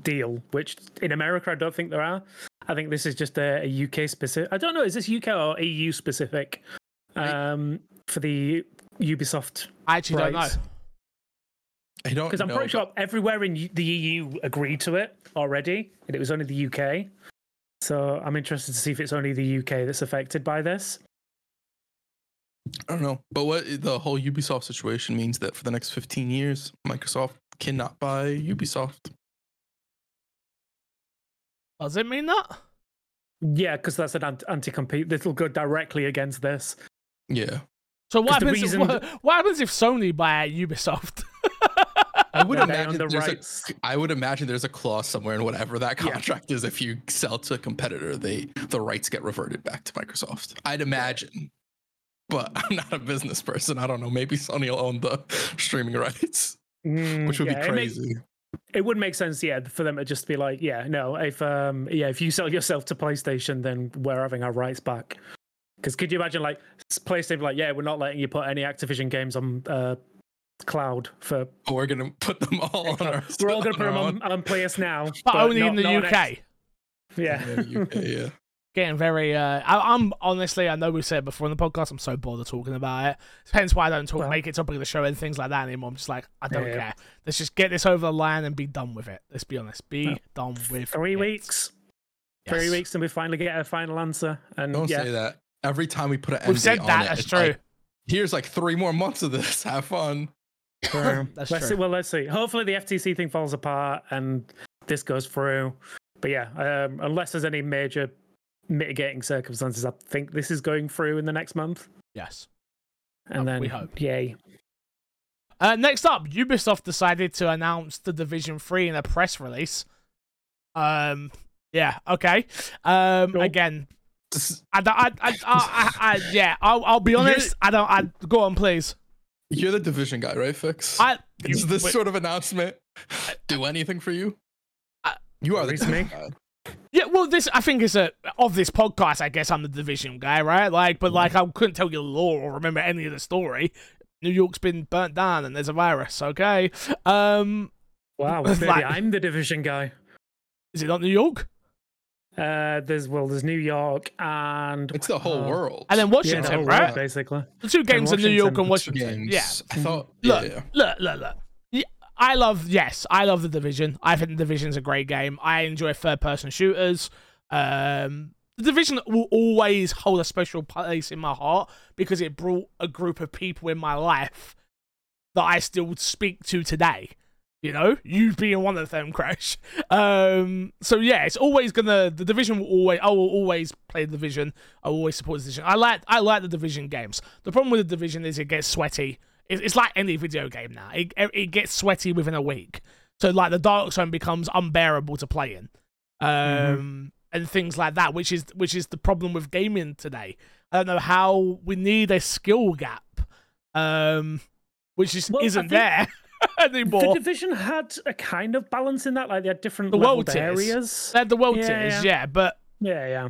deal, which in America I don't think there are. I think this is just a, a UK specific. I don't know. Is this UK or EU specific um, for the Ubisoft? I actually don't know. Rights? I don't Because I'm know, pretty sure everywhere in the EU agreed to it already, and it was only the UK. So I'm interested to see if it's only the UK that's affected by this. I don't know. But what the whole Ubisoft situation means that for the next 15 years, Microsoft cannot buy Ubisoft. Does it mean that? Yeah, because that's an anti-compete. This will go directly against this. Yeah. So what 'Cause the happens? reason- what, what happens if Sony buy Ubisoft? [LAUGHS] I would imagine the there's rights. a, I would imagine there's a clause somewhere in whatever that Yeah. contract is. If you sell to a competitor, they the rights get reverted back to Microsoft. I'd imagine, but [LAUGHS] I'm not a business person. I don't know. Maybe Sony will own the streaming rights, Mm, which would yeah, be it makes- crazy. it would make sense, yeah, for them to just be like, yeah, no, if um, yeah, if you sell yourself to PlayStation, then we're having our rights back. Because could you imagine like PlayStation, like, yeah, we're not letting you put any Activision games on uh, cloud for. But we're gonna put them all on our. We're all gonna put them on, [LAUGHS] on PS now, but only not- in the UK. X- yeah, Yeah, UK, yeah. [LAUGHS] Getting very. Uh, I, I'm honestly. I know we said before in the podcast. I'm so bored of talking about it. Hence why I don't talk, Well- make it topic of the show and things like that anymore. I'm just like, I don't Yeah. care. Let's just get this over the line and be done with it. Let's be honest. Be Yeah. done with three it. weeks, three weeks, and we finally get a final answer. And Don't yeah, say that. Every time we put an We've end said date on that. it, That's true. like, Here's like three more months of this. [LAUGHS] Have fun. [LAUGHS] That's let's true. See, well, let's see. Hopefully, the FTC thing falls apart and this goes through. But yeah, um, unless there's any major mitigating circumstances, I think this is going through in the next month. Yes. And Oh, then, we hope. yay. Uh, next up, Ubisoft decided to announce the Division Three in a press release. Um. Yeah. Okay. Um. Cool. Again, [LAUGHS] I, I, I, I, I, I, yeah. I'll, I'll be honest. I don't. I go on, please. You're the division guy, right, Fix? I. Does you- this wait, sort of announcement do anything for you? I- you are the Reason me? division guy. yeah. Well, this. I think is a of this podcast. I guess I'm the Division guy, right? Like, but like, I couldn't tell you the lore or remember any of the story. New York's been burnt down and there's a virus. Okay. Um. Wow, [LAUGHS] maybe Like- I'm the division guy. Is it not New York? Uh, there's well, there's New York and It's the whole uh, world. And then Yeah, the Washington, right? world, basically. The two games are New York and Washington. Washington. games. Yeah. I thought. Look, yeah, yeah. look, look, look. Yeah, I love yes, I love the division. I think the division's a great game. I enjoy third person shooters. Um the division will always hold a special place in my heart because it brought a group of people in my life that I still speak to today. You know, you being one of them, Crash. Um, so yeah, it's always gonna. The division will always. I will always play the division. I will always support the division. I like. I like the division games. The problem with the division is it gets sweaty. It- It's like any video game now. It it gets sweaty within a week. So like the Dark Zone becomes unbearable to play in, um, and things like that. Which is which is the problem with gaming today. I don't know how we need a skill gap, um, which just Well, isn't think there [LAUGHS] [LAUGHS] anymore. The division had a kind of balance in that, like they had different The world tiers. areas. They had the world Yeah, tiers, yeah. yeah, but Yeah, yeah.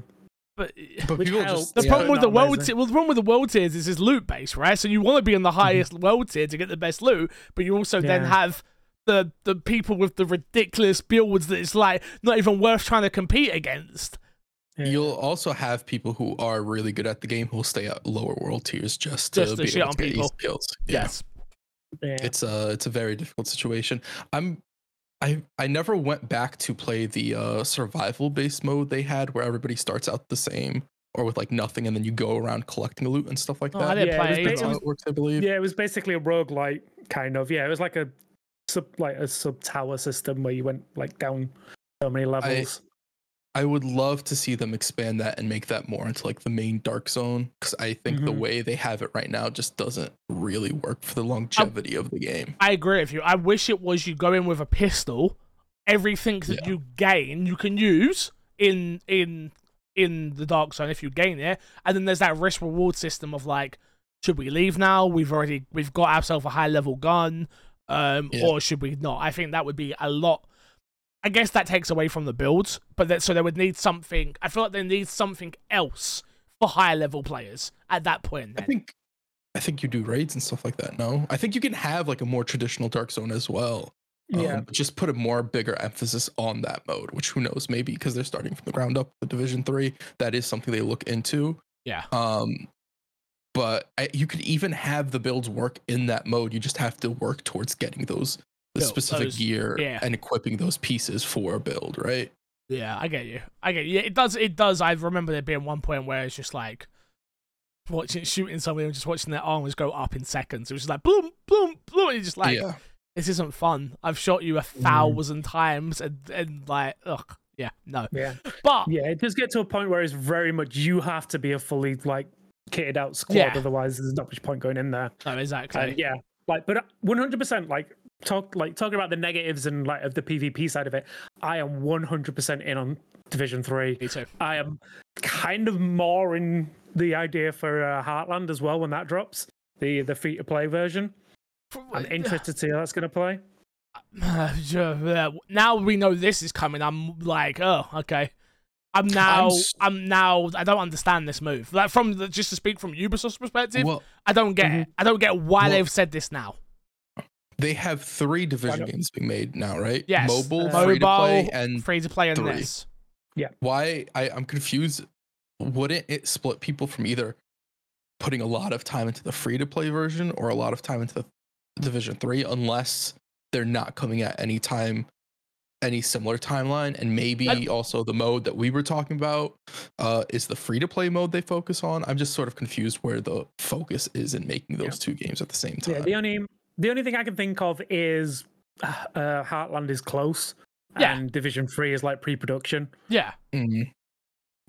but But people helps. just the yeah, problem with the world amazing. tier, well, the problem with the world tiers is it's loot based, right? So you want to be in the mm-hmm. highest world tier to get the best loot, but you also then have the the people with the ridiculous builds that it's like not even worth trying to compete against. yeah. You'll also have people who are really good at the game who will stay at lower world tiers just to Just to be able on to get people. easy kills. Yeah. Yes, yeah. it's a it's a very difficult situation. I'm I I never went back to play the uh survival based mode they had where everybody starts out the same or with like nothing and then you go around collecting loot and stuff like Oh, that. I didn't Yeah, it play was it ba- That's either. how it works, I believe. Yeah, it was basically a roguelike kind of. Yeah, it was like a sub like a sub tower system where you went like down so many levels. I would love to see them expand that and make that more into like the main dark zone because I think the Mhm. way they have it right now just doesn't really work for the longevity of the game. I agree with you. I wish it was you go in with a pistol. Everything that Yeah. you gain, you can use in in in the dark zone if you gain it, and then there's that risk reward system of like, should we leave now? We've already we've got ourselves a high level gun, um, Yeah. or should we not? I think that would be a lot. I guess that takes away from the builds, but that, so they would need something. I feel like they need something else for higher level players at that point. I think I think you do raids and stuff like that. No, I think you can have like a more traditional dark zone as well. Um, yeah, but just put a more bigger emphasis on that mode, which who knows, maybe because they're starting from the ground up with Division Three, that is something they look into. Yeah. Um, but I, you could even have the builds work in that mode. You just have to work towards getting those the Build specific those- gear yeah. and equipping those pieces for a build, right? Yeah, I get you. I get you. Yeah, it does. It does. I remember there being one point where it's just like watching shooting somebody and just watching their arms go up in seconds. It was just like boom, boom, boom. And you're just like, yeah. this isn't fun. I've shot you a thousand times and and like, ugh, yeah, no. yeah, But yeah. It does get to a point where it's very much you have to be a fully like kitted out squad, Yeah. otherwise there's not much point going in there. no, exactly. Uh, yeah, like, but 100 percent like talk like talking about the negatives and like of the PvP side of it. I am 100 percent in on Division Three. Me too. I am kind of more in the idea for uh, Heartland as well when that drops the the free to play version. I'm interested to see how that's going to play. [SIGHS] now we know this is coming. I'm like, oh, okay. I'm now. s- I'm, now. I don't understand this move. Like from the, just to speak from Ubisoft's perspective, Well, I don't get it. I don't get why Well- they've said this now. They have three division games being made now, right? Yes, Mobile, Uh, free to play, and Free to play and three. this. why I, I'm confused. Wouldn't it split people from either putting a lot of time into the free to play version or a lot of time into the Division Three, unless they're not coming at any time, any similar timeline, and maybe I- also the mode that we were talking about uh, is the free to play mode they focus on. I'm just sort of confused where the focus is in making those two games at the same time. Yeah, the only the only thing I can think of is uh, Heartland is close, Yeah. and Division Three is like pre-production. Yeah. Mhm.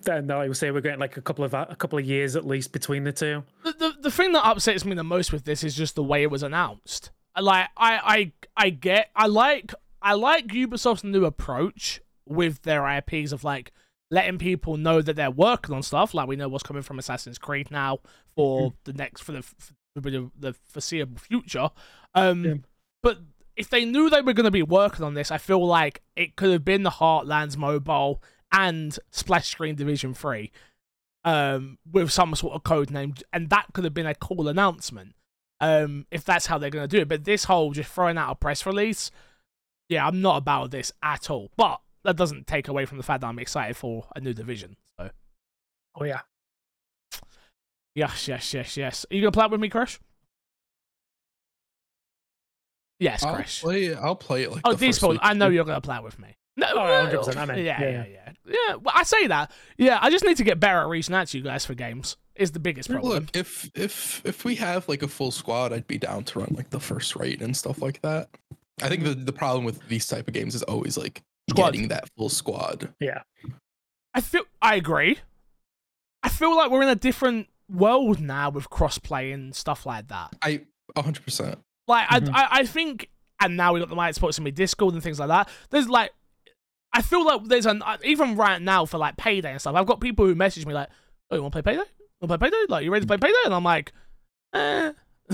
Then like we say we're getting like a couple of a couple of years at least between the two. The, the the thing that upsets me the most with this is just the way it was announced. Like I I I get I like I like Ubisoft's new approach with their IPs of like letting people know that they're working on stuff. Like we know what's coming from Assassin's Creed now for the next for the for the, the foreseeable future. Um, Yeah. but if they knew they were going to be working on this, I feel like it could have been the Heartlands mobile and Splash Screen Division Three um, with some sort of code name, and that could have been a cool announcement. Um, if that's how they're going to do it, but this whole just throwing out a press release, yeah, I'm not about this at all. But that doesn't take away from the fact that I'm excited for a new division. So Oh yeah. Yes, yes, yes, yes. Are you gonna play it with me, Crash? Yes, I'll Crash. play it. I'll play it like Oh, the first Despawn, week. I know you're gonna play it with me. No, Oh, uh, 100%, I mean, yeah, yeah, yeah, yeah, yeah. Well, I say that. Yeah, I just need to get better at reaching out to you guys for games. Is the biggest problem. Look, if if if we have like a full squad, I'd be down to run like the first rate and stuff like that. I think the the problem with these type of games is always like Squad. getting that full squad. Yeah. I feel I agree. I feel like we're in a different world now with crossplay and stuff like that. I 100. percent Like Mhm. I, I, I think, and now we got the My Xbox and me Discord and things like that. There's like, I feel like there's an even right now for like payday and stuff. I've got people who message me like, "Oh, you want to play payday? You Want to play payday? Like, you ready to play payday?" And I'm like, eh. [LAUGHS]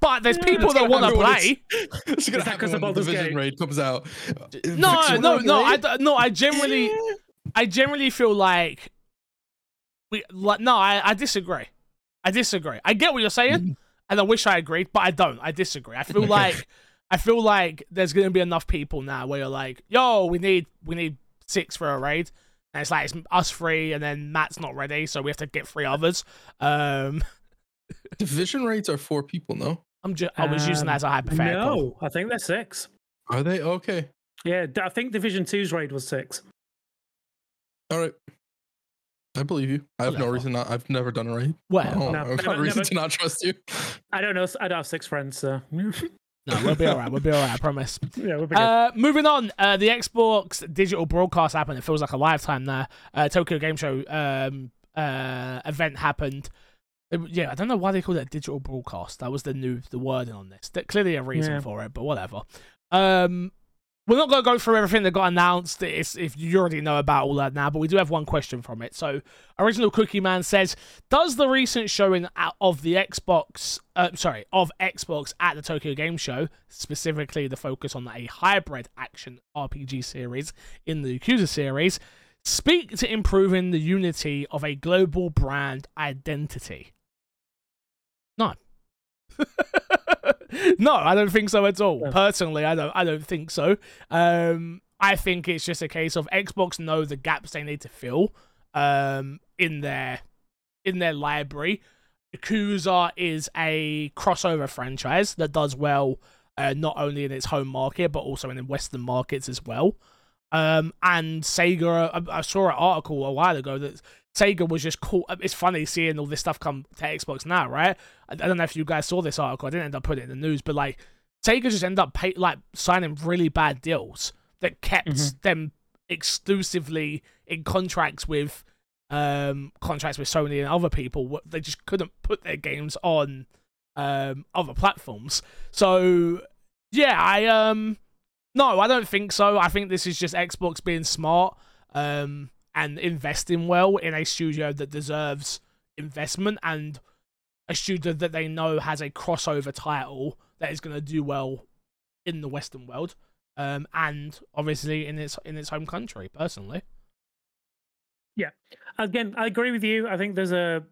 but there's Yeah, people that's that want to happen when play. It's gonna that 'cause happen of when the Baldur's division Gate? raid comes out. No, Vixen no, raid? no. I d- no. I generally, I generally feel like we like. No, I, I disagree. I disagree. I get what you're saying, Mhm. and I wish I agreed, but I don't. I disagree. I feel Okay. like I feel like there's gonna be enough people now where you're like, yo, we need we need six for a raid. And it's like it's us three, and then Matt's not ready, so we have to get three others. Um, [LAUGHS] Division raids are four people. No, I'm just I was using that Um, as a hypothetical. No, I think they're six. are they okay? Yeah, I think Division Two's raid was six. All right. I believe you. I have no Whatever. reason not. I've never done a raid. Well, Oh, No, I've never- got a reason never- to not trust you. [LAUGHS] I don't know. I don't have six friends, so [LAUGHS] no, we'll be alright. We'll be alright. I promise. [LAUGHS] yeah, we'll be good. Uh, moving on, uh, the Xbox digital broadcast happened. It feels like a lifetime there. Uh, Tokyo Game Show um, uh, event happened. It- yeah, I don't know why they called it a digital broadcast. That was the new the wording on this. There's clearly a reason Yeah. for it, but whatever. Um, we're not going to go through everything that got announced. It's, if you already know about all that now, but we do have one question from it. So, original Cookie Man says, "Does the recent showing of the Xbox, uh, sorry, of Xbox at the Tokyo Game Show, specifically the focus on a hybrid action RPG series in the Yakuza series, speak to improving the unity of a global brand identity?" No. [LAUGHS] no, I don't think so at all. Personally, I don't. I don't think so. Um, I think it's just a case of Xbox know the gaps they need to fill um, in their in their library. Yakuza is a crossover franchise that does well uh, not only in its home market but also in the Western markets as well. Um, and Sega, I, I saw an article a while ago that Sega was just caught. It's funny seeing all this stuff come to Xbox now, right? I, I don't know if you guys saw this article. I didn't end up putting it in the news, but like Sega just ended up pay, like signing really bad deals that kept Mhm. them exclusively in contracts with um contracts with Sony and other people. They just couldn't put their games on um other platforms. So yeah, I um no, I don't think so. I think this is just Xbox being smart um and investing well in a studio that deserves investment and a studio that they know has a crossover title that is going to do well in the Western world, um, and obviously in its in its home country. Personally, yeah. Again, I agree with you. I think there's a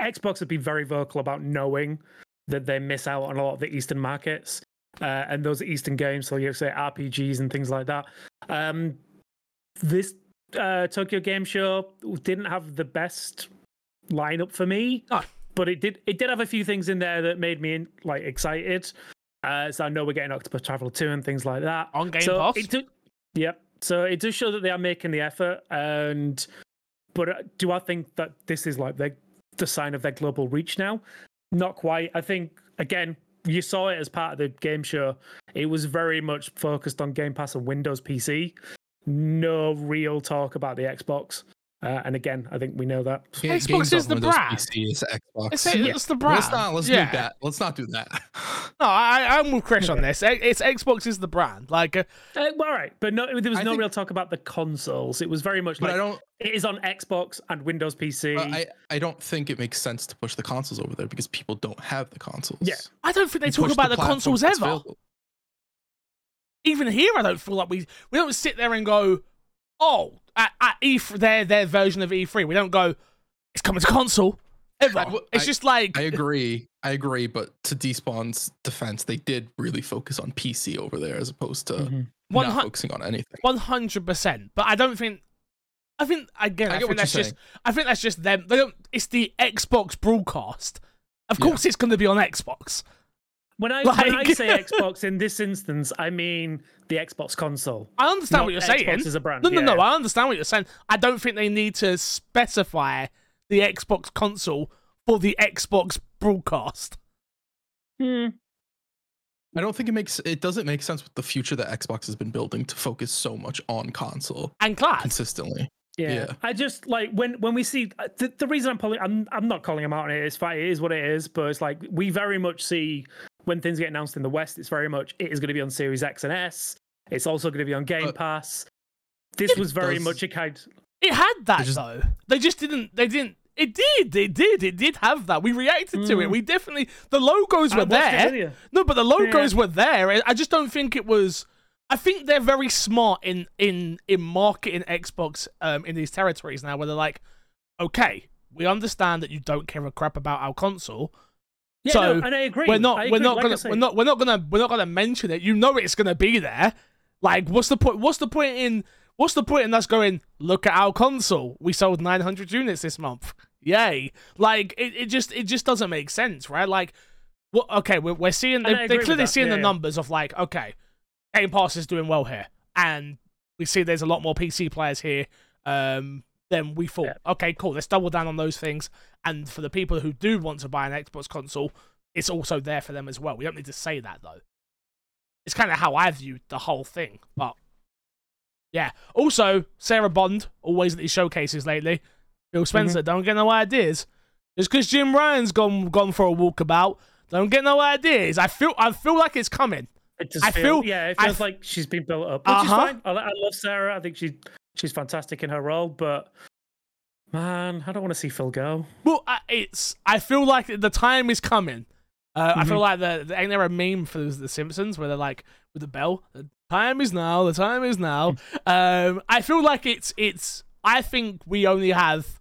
Xbox have been very vocal about knowing that they miss out on a lot of the Eastern markets uh, and those Eastern games, so you say RPGs and things like that. Um, this uh, Tokyo Game Show didn't have the best lineup for me, No. but it did. It did have a few things in there that made me like excited. Uh, so I know we're getting Octopath Traveler two and things like that on Game so Pass, It do, yep. So it does show that they are making the effort, and but uh, do I think that this is like the the sign of their global reach now? Not quite. I think again, you saw it as part of the game show. It was very much focused on Game Pass and Windows PC. No real talk about the Xbox. Uh, and again, I think we know that. Ga- Xbox is the brand. PC is Xbox. it's, it's the brand. Let's not. Let's yeah. do that. Let's not do that. [LAUGHS] No, I, I'm with Chris on this. It's Xbox is the brand. Like, uh, Uh, well, all right, but no, there was I no think- real talk about the consoles. It was very much But like I don't. it is on Xbox and Windows PC. I. I don't think it makes sense to push the consoles over there because people don't have the consoles. Yeah. I don't think they You talk about the, platform consoles ever. available. Even here, I don't feel like we we don't sit there and go, oh, at, at E3, their their version of E3. We don't go, it's coming to console ever. I w- it's I- just like I agree. I agree. But to Despawn's defense, they did really focus on PC over there as opposed to Mhm. Not hun- focusing on anything. One hundred percent. But I don't think. I think again. I I, get think that's you're just. I think that's just them. They don't. It's the Xbox broadcast. Of Yeah. course, it's going to be on Xbox. When I when I say Xbox in this instance, I mean the Xbox console. I understand what you're Xbox saying. as a brand. No, no, yeah. no. I understand what you're saying. I don't think they need to specify the Xbox console for the Xbox broadcast. Hmm. I don't think it makes it doesn't make sense with the future that Xbox has been building to focus so much on console And class. consistently. Yeah. Yeah. I just like when when we see uh, the, the reason I'm pulling I'm I'm not calling him out on it. It's fine. It is what it is. But it's like we very much see when things get announced in the West. It's very much it is going to be on Series X and S. It's also going to be on Game Uh, Pass. This was very does- much a kind. It had that They just- though. They just didn't. They didn't. It did. It did. It did have that. We reacted to it. Mm. We definitely. The logos I were there. No, but the logos were there. I- I just don't think it was. I think they're very smart in in in marketing Xbox um in these territories now, where they're like, okay, we understand that you don't care a crap about our console. Yeah, So, no, and I agree. We're not. I We're not Like gonna. We're not. We're not gonna. We're not gonna mention it. You know it's gonna be there. Like, what's the point? What's the point in? What's the point in us going? Look at our console. We sold 900 units this month. Yay! Like, it, it just it just doesn't make sense, right? Like, what? Okay, we're, we're seeing. They're, they're clearly seeing Yeah, the yeah. numbers of like, okay, Game Pass is doing well here, and we see there's a lot more PC players here. Um, than we thought. Yeah. Okay, cool. Let's double down on those things. And for the people who do want to buy an Xbox console, it's also there for them as well. We don't need to say that though. It's kind of how I viewed the whole thing. But yeah. Also, Sarah Bond, always at these showcases lately. Phil Spencer, don't get no ideas. Just because Jim Ryan's gone gone for a walkabout, don't get no ideas. I feel I feel like it's coming. It does I feel, feel- yeah, it feels f- like she's been built up, which is Uh-huh. fine. I, I love Sarah. I think she she's fantastic in her role, but man, I don't want to see Phil go. Well, I, it's I feel like the time is coming. Uh, I feel Mhm. like the, the ain't there a meme for the Simpsons where they're like with the bell, the time is now, the time is now. um, I feel like it's it's. I think we only have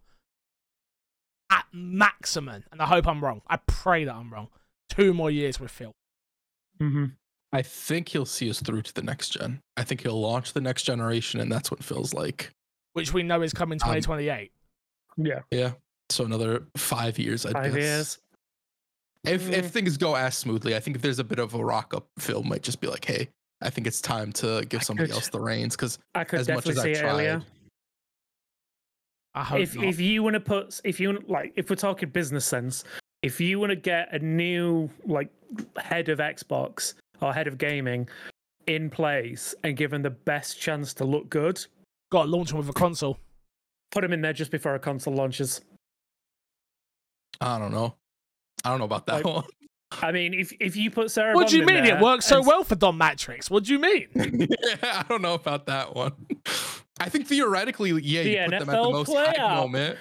at maximum, and I hope I'm wrong. I pray that I'm wrong. Two more years with Phil. Mm-hmm. I think he'll see us through to the next gen. I think he'll launch the next generation, and that's what feels like. which we know is coming Um, 2028. Yeah, Yeah. So another five years, I five guess. years. If Mm. if things go as smoothly, I think if there's a bit of a rock up, Phil might just be like, "Hey, I think it's time to give I somebody could- else the reins." Because I could as much as see I it earlier. tried, I hope If not. if you want to put, if you wanna- like, if we're talking business sense, if you want to get a new like head of Xbox or head of gaming in place and given the best chance to look good, Got to launch him with a console. put him in there just before a console launches. I don't know. I don't know about that Like, one. [LAUGHS] I mean, if if you put Sarah, What do you mean? It there works so and- well for Don Mattrick. What do you mean? yeah, [LAUGHS] I don't know about that one. I think theoretically, yeah, The you put them at the NFL most hype playoff. moment.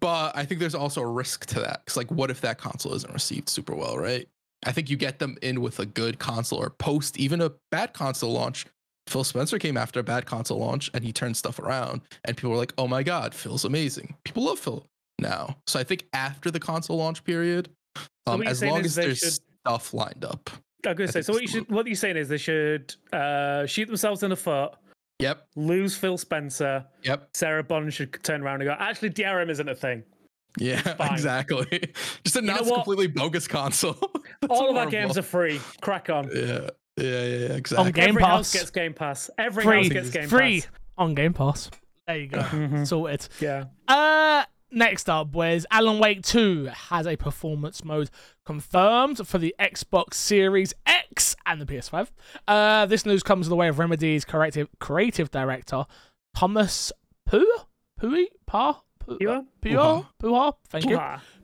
But I think there's also a risk to that. Because, like, what if that console isn't received super well, right? I think you get them in with a good console or post even a bad console launch. Phil Spencer came after a bad console launch and he turned stuff around. And people were like, oh my God, Phil's amazing. People love Phil now. So I think after the console launch period, um, you're as long as there's should- stuff lined up. I'm gonna I say. So what you should, what you're saying is they should uh, shoot themselves in the foot, Yep. lose Phil Spencer. Yep. Sarah Bond should turn around and go. Actually, DRM isn't a thing. Yeah, [LAUGHS] exactly. [LAUGHS] Just announce a what? completely bogus console. [LAUGHS] That's All of our games are free. Crack on. Yeah, yeah, yeah, yeah exactly. Game Every house gets Game Pass. Every Free. house gets Game Free Pass. on Game Pass. There you go. [LAUGHS] Mhm. Sorted. Yeah. Uh, next up was Alan Wake 2 has a performance mode confirmed for the Xbox Series X and the PS5. Uh, this news comes in the way of Remedy's creative creative director Thomas Poo Pooey Pa Poo- You are? Puha Puha. Thank you.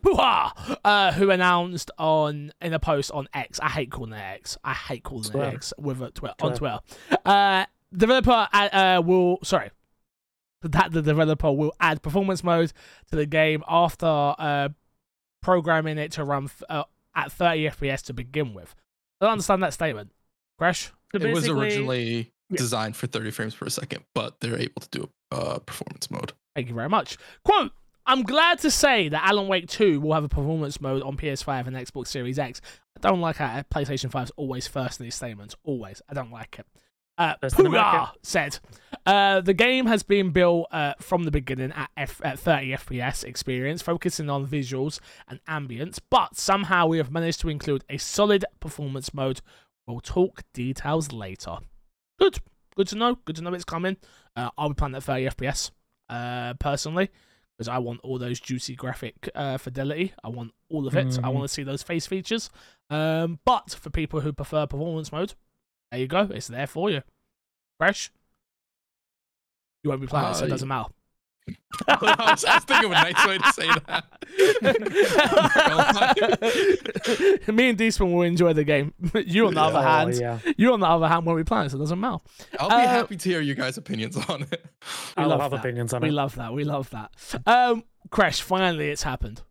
Hoo-ha. Uh, who announced on in a post on X. I hate calling it X. I hate calling Twitter. it X with a twi- on Twitter. Twitter. Uh, developer uh, uh, will sorry that the developer will add performance mode to the game after uh, programming it to run f- uh, at 30 FPS to begin with. I don't understand that statement. Crash. So it was originally Yeah. designed for 30 frames per second, but they're able to do a uh, performance mode. Thank you very much. Quote, I'm glad to say that Alan Wake 2 will have a performance mode on PS5 and Xbox Series X. I don't like how PlayStation 5 is always first in these statements. Always. I don't like it. Uh, First in Pooya America. said, uh, the game has been built uh, from the beginning at, F- at 30 FPS experience, focusing on visuals and ambience, but somehow we have managed to include a solid performance mode. We'll talk details later. Good. Good to know. Good to know it's coming. Uh, I'll be playing at 30 FPS uh, personally because I want all those juicy graphic uh, fidelity. I want all of it. I Mhm. want to see those face features. Um, but for people who prefer performance mode, there you go. It's there for you. Fresh. You won't be playing it, so it Uh, doesn't matter. I, was, I was thinking of a nice way to say that. [LAUGHS] Me and Deesman will enjoy the game. [LAUGHS] you, on the other Oh, hand, yeah. you on the other hand won't be playing, so it doesn't matter. I'll be Uh, happy to hear you guys' opinions on it. We I love will have opinions on We it. love that. We love that. Um, Crash, finally, it's happened.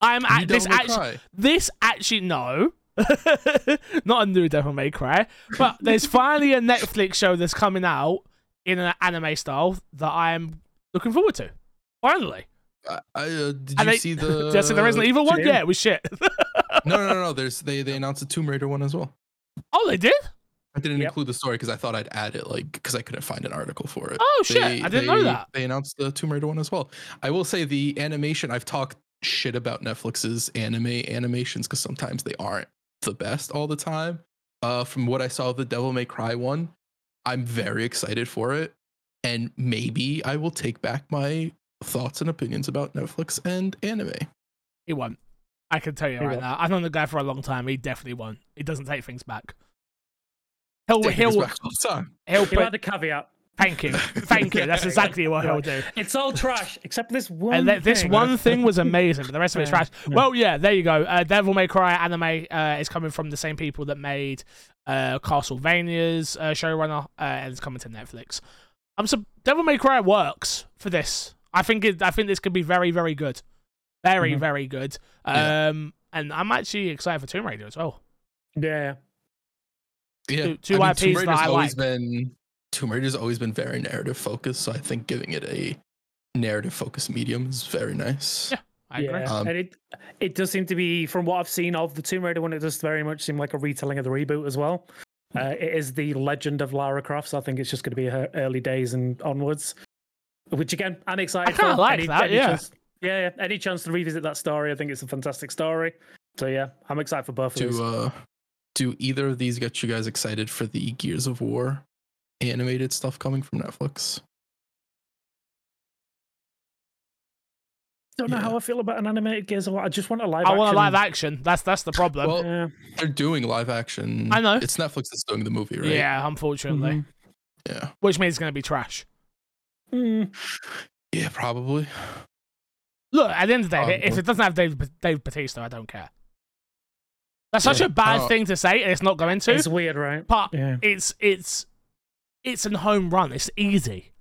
I'm at this actually. Cry. This actually no, [LAUGHS] not a new Devil May Cry, but there's finally a Netflix show that's coming out in an anime style that I'm looking forward to. Finally, I, I, uh, did And you they- see [LAUGHS] the? just the Resident Evil one. Jim. Yeah, it was shit. No, no, no, no. [LAUGHS] There's they they announced a Tomb Raider one as well. oh, they did. I didn't Yep. include the story because I thought I'd add it, like because I couldn't find an article for it. Oh shit, They- I didn't know that. They announced the Tomb Raider one as well. I will say the animation. I've talked shit about Netflix's anime animations because sometimes they aren't the best all the time. Uh, from what I saw the Devil May Cry one, I'm very excited for it, and maybe I will take back my thoughts and opinions about Netflix and anime. He won't. I can tell you He right won't. now. I've known the guy for a long time. He definitely won't. He doesn't take things back. He'll Take he'll back all the time. he'll You put, had the caveat. Thank you, thank you. That's exactly what he'll do. It's all trash except this one. And th- this thing. one thing was amazing, but the rest of it's Yeah, trash. yeah. Well, yeah, there you go. Uh, Devil May Cry anime uh, is coming from the same people that made uh, Castlevania's uh, showrunner, uh, and it's coming to Netflix. I'm so Devil May Cry works for this. I think it, I think this could be very, very good, very, Mhm. very good. Yeah. Um, and I'm actually excited for Tomb Raider as well. Yeah. Yeah, Two- two I mean, IPs Tomb that Raider's I always like. been Tomb Raider's always been very narrative focused, so I think giving it a narrative focused medium is very nice. Yeah. I agree. yeah. Um, and it it does seem to be, from what I've seen of the Tomb Raider one, it does very much seem like a retelling of the reboot as well. Uh, it is the legend of Lara Croft, so I think it's just going to be her early days and onwards. Which again, I'm excited kinda for. like Any- that, any yeah. chance- yeah, yeah. Any chance to revisit that story? I think it's a fantastic story. So yeah, I'm excited for both of these. Uh, do either of these get you guys excited for the Gears of War animated stuff coming from Netflix? don't know yeah. how I feel about an animated Gears of War. I just want a live. I want a live action. That's that's the problem. Well, Yeah. they're doing live action. I know. it's Netflix that's doing the movie, right? Yeah, unfortunately, Mhm. yeah, which means it's going to be trash. Mm. yeah, probably. Look, at the end of the day, if it doesn't have Dave, Dave Batista, I don't care. That's such Yeah. a bad Oh. thing to say, and it's not going to. It's weird, right? but Yeah. it's it's it's an home run. It's easy.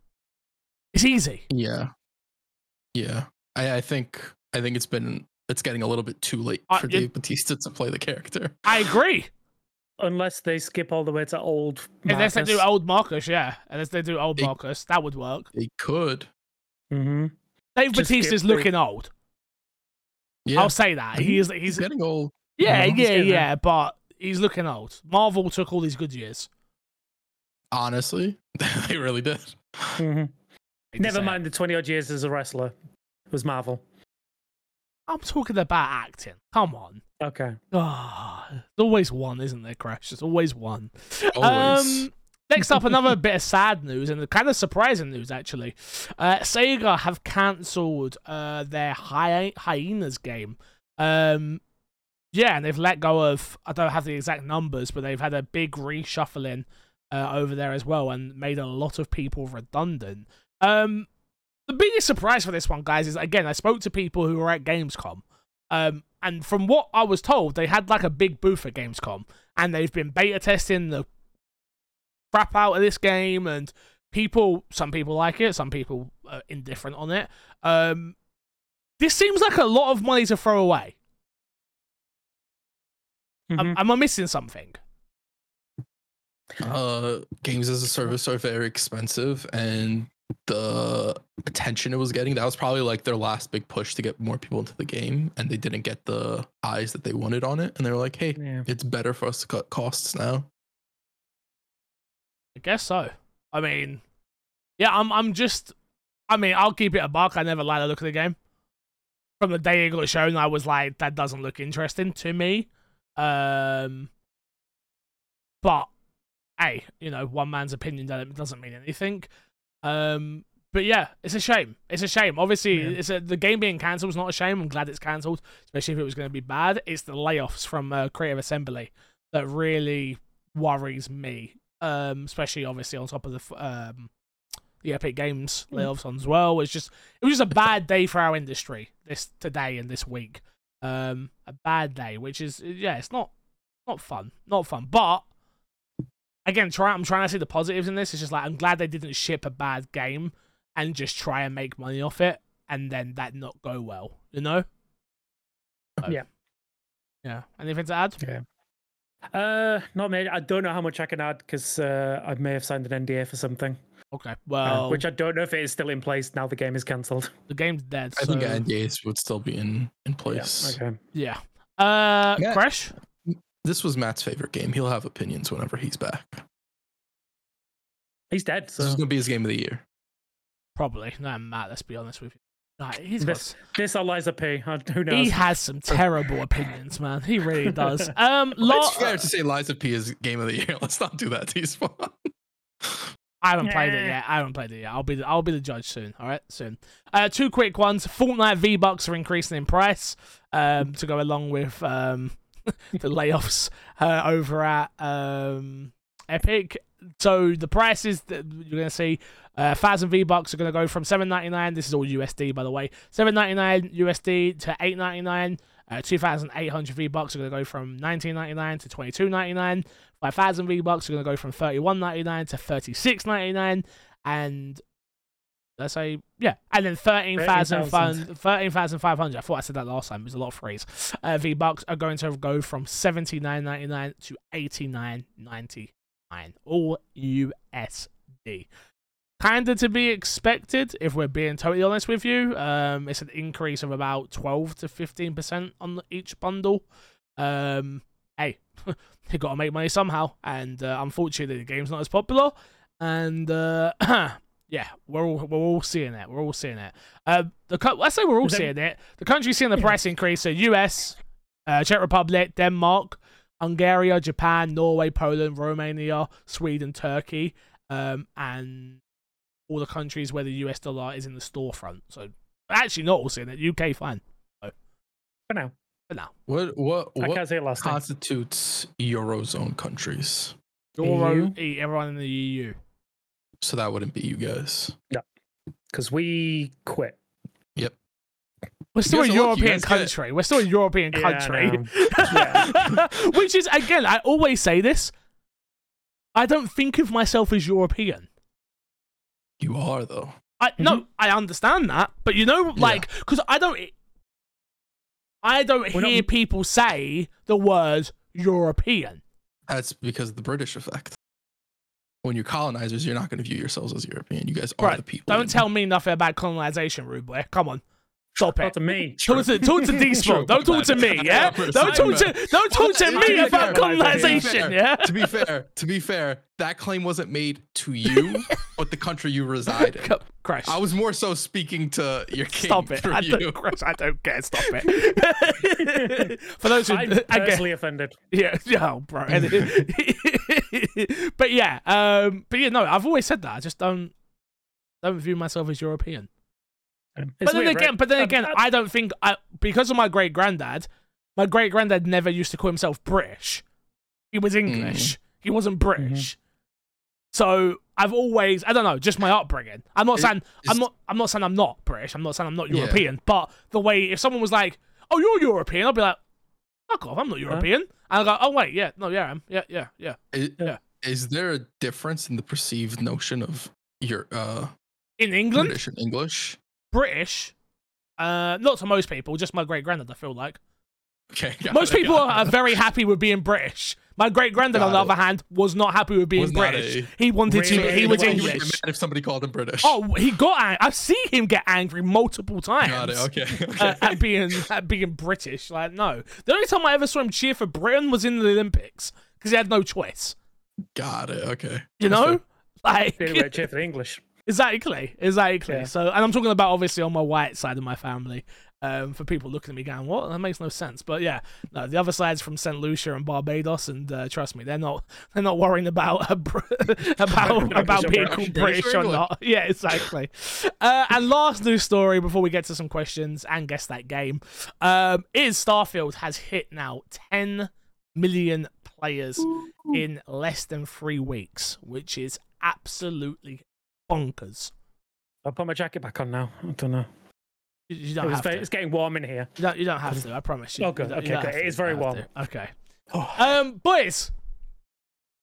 It's easy. Yeah, yeah. I, I think I think it's been it's getting a little bit too late Uh, for it- Dave Batista to play the character. I agree. Unless they skip all the way to old. Unless they do Marcus. old Marcus, yeah. Unless they do old They- Marcus, that would work. They could. Mm-hmm. Dave Just Batista's skip the- looking old. Yeah, I'll say that. He- He's he's he's getting old. yeah you know, yeah he's yeah, but he's looking old. Marvel took all these good years. Honestly, [LAUGHS] they really did. Mhm. Never say it. mind the 20 odd years as a wrestler. It was Marvel. I'm talking about acting. Come on. Okay. Ah, there's always one, isn't there, Crash? There's always one. Always. Um, next up, another [LAUGHS] bit of sad news and kind of surprising news, actually. Uh, Sega have cancelled uh, their Hy- Hyenas game. Um, yeah, and they've let go of, I don't have the exact numbers, but they've had a big reshuffling uh, over there as well and made a lot of people redundant. Um, the biggest surprise for this one, guys, is again, I spoke to people who were at Gamescom. Um, and from what I was told, they had like a big booth at Gamescom, and they've been beta testing the crap out of this game, and people, some people like it, some people are indifferent on it. Um, this seems like a lot of money to throw away. Am, Mhm. am I missing something? Uh, games as a service are very expensive, and the attention it was getting that was probably like their last big push to get more people into the game, and they didn't get the eyes that they wanted on it, and they were like, "Hey, Yeah. it's better for us to cut costs now." I guess so. I mean, yeah, I'm I'm just I mean, I'll keep it a buck. I never like the look of the game. From the day it got shown, I was like, that doesn't look interesting to me. Um but hey, you know, one man's opinion doesn't mean anything. Um but yeah, it's a shame. It's a shame. Obviously, Yeah. it's a, the game being cancelled is not a shame. I'm glad it's cancelled, especially if it was going to be bad. It's the layoffs from uh, Creative Assembly that really worries me. Um, especially obviously on top of the um, the Epic Games Mm. layoffs on as well. It's just it was just a bad day for our industry this today and this week. Um, a bad day, which is yeah, it's not not fun, not fun. But again, try I'm trying to see the positives in this. It's just like I'm glad they didn't ship a bad game and just try and make money off it, and then that not go well. You know? [LAUGHS] So, Yeah. Yeah. Anything to add? Yeah. Uh, not me. I don't know how much I can add because uh, I may have signed an NDA for something, Okay. uh, Well, which I don't know if it is still in place now. The game is cancelled. the game's dead. I think NDAs would still be in in place. Okay. Yeah. Uh, Yeah. Crash. This was Matt's favorite game. He'll have opinions whenever he's back. He's dead. So. This is gonna be his game of the year. Probably. No, Matt. Let's be honest with you. Nah, he's got this this or Lies of P. Who knows? He has some terrible opinions, man. He really does. [LAUGHS] Um, lot, it's fair to say Lies of P is game of the year. [LAUGHS] Let's not do that. He's fun. I haven't played it Yeah. yet. I haven't played it yet. I'll be the, I'll be the judge soon. All right, soon. Uh, two quick ones. Fortnite V Bucks are increasing in price um, to go along with um, [LAUGHS] the layoffs uh, over at um, Epic. So the prices that you're gonna see, uh, thousand V Bucks are gonna go from seven ninety nine. This is all USD, by the way. Seven ninety nine USD to eight ninety nine. Uh, 2,800 V bucks are going to go from 19.99 to 22.99. 5,000 V bucks are going to go from 31.99 to 36.99, and let's say yeah, and then 13,000 fun- 13,500. I thought I said that last time. It was a lot of phrase. Uh, V bucks are going to go from 79.99 to 89.99, all USD. Kinda to be expected, if we're being totally honest with you. Um, it's an increase of about 12 to 15% on each bundle. Um, hey, you got to make money somehow, and uh, unfortunately, the game's not as popular. And uh, [CLEARS THROAT] yeah, we're all we're all seeing it. We're all seeing it. Uh, the co- let's say we're all Is seeing it. The countries seeing the price increase: so U.S., uh, Czech Republic, Denmark, Hungary, Japan, Norway, Poland, Romania, Sweden, Turkey, um, and all the countries where the US dollar is in the storefront. So actually, not all seeing it. UK, fine for now. for now. What what I what can't say it last time. constitutes eurozone countries? Euro, EU? e- everyone in the EU. So that wouldn't be you guys. No, because we quit. Yep. We're still a guys are lucky. You European country. We're still a European Yeah, country. know. [LAUGHS] Which is again, I always say this. I don't think of myself as European. You are though. I no, mm-hmm. I understand that, but you know, like, because I don't, I don't We're hear not- people say the word European. That's because of the British effect. When you're colonizers, you're not going to view yourselves as European. You guys are Right. the people. Don't tell me nothing about colonization, boy. Come on, stop Not to me. [LAUGHS] Talk to, talk to [LAUGHS] True. D-Small. Don't talk to me, [LAUGHS] yeah? Fair, Don't talk fair. to, don't talk to me about fair, to be colonization, yeah? to be fair, to be fair, that claim wasn't made to you, but the country you reside in. Co- Crash. I was more so speaking to your king Stop it. I you. don't, Crash, I don't care. Stop it. For those who, I'm again, personally offended. Yeah, yeah, oh, bro. But yeah, um, but yeah, no, I've always said that. I just don't don't view myself as European. It's but then weird, again, right? but then again, I don't think I because of my great granddad. My great granddad never used to call himself British. He was English. He wasn't British. So I've always, I don't know, just my upbringing. I'm not It- saying I'm not I'm not saying I'm not British. I'm not saying I'm not Yeah. European. But the way if someone was like, "Oh, you're European," I'll be like, "Fuck off! I'm not European." And I go, "Oh wait, yeah, no, yeah, I am. Yeah, yeah, yeah." Is, Yeah. is there a difference in the perceived notion of your uh In England, British and English? British, uh, not to most people, just my great granddad. I feel like Okay. [LAUGHS] most it, people are it. very happy with being British. My great granddad, on the other hand, was not happy with being Was British. a- He wanted to. Really? He was Well, English. get mad if somebody called him British. Oh, he got. Ang- I've seen him get angry multiple times. got it. Okay. [LAUGHS] okay. uh, at being at being British. Like, no. The only time I ever saw him cheer for Britain was in the Olympics because he had no choice. Got it. Okay. You That's know, fair. like The only way cheer [LAUGHS] for the English. Exactly, exactly. Yeah. So, and I'm talking about obviously on my white side of my family. Um, for people looking at me going, "What? That makes no sense." But yeah, no, the other side's from Saint Lucia and Barbados, and uh, trust me, they're not [LAUGHS] they're not worrying about a br- [LAUGHS] [LAUGHS] about about being called British or not. Yeah, exactly. uh, and last news story before we get to some questions and guess that game um, is Starfield has hit now 10 million players in less than three weeks, which is absolutely bonkers. I'll put my jacket back on now. I don't know. You, you don't was have very- to. it's getting warm in here. You don't, you don't have to. I promise you. Oh, good. You don't- Okay, good. It is very warm. to. Okay. Um, boys,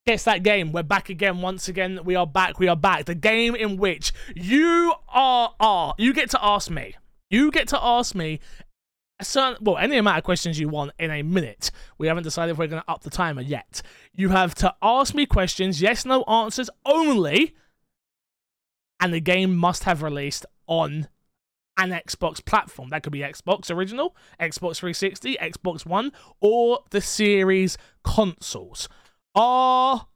guess that game. We're back again. Once again, we are back. We are back. The game in which you are are you get to ask me. You get to ask me a certain well any amount of questions you want in a minute. We haven't decided if we're going to up the timer yet. You have to ask me questions. Yes, no answers only. And the game must have released on an Xbox platform. That could be Xbox original, Xbox 360, Xbox One, or the series consoles. Are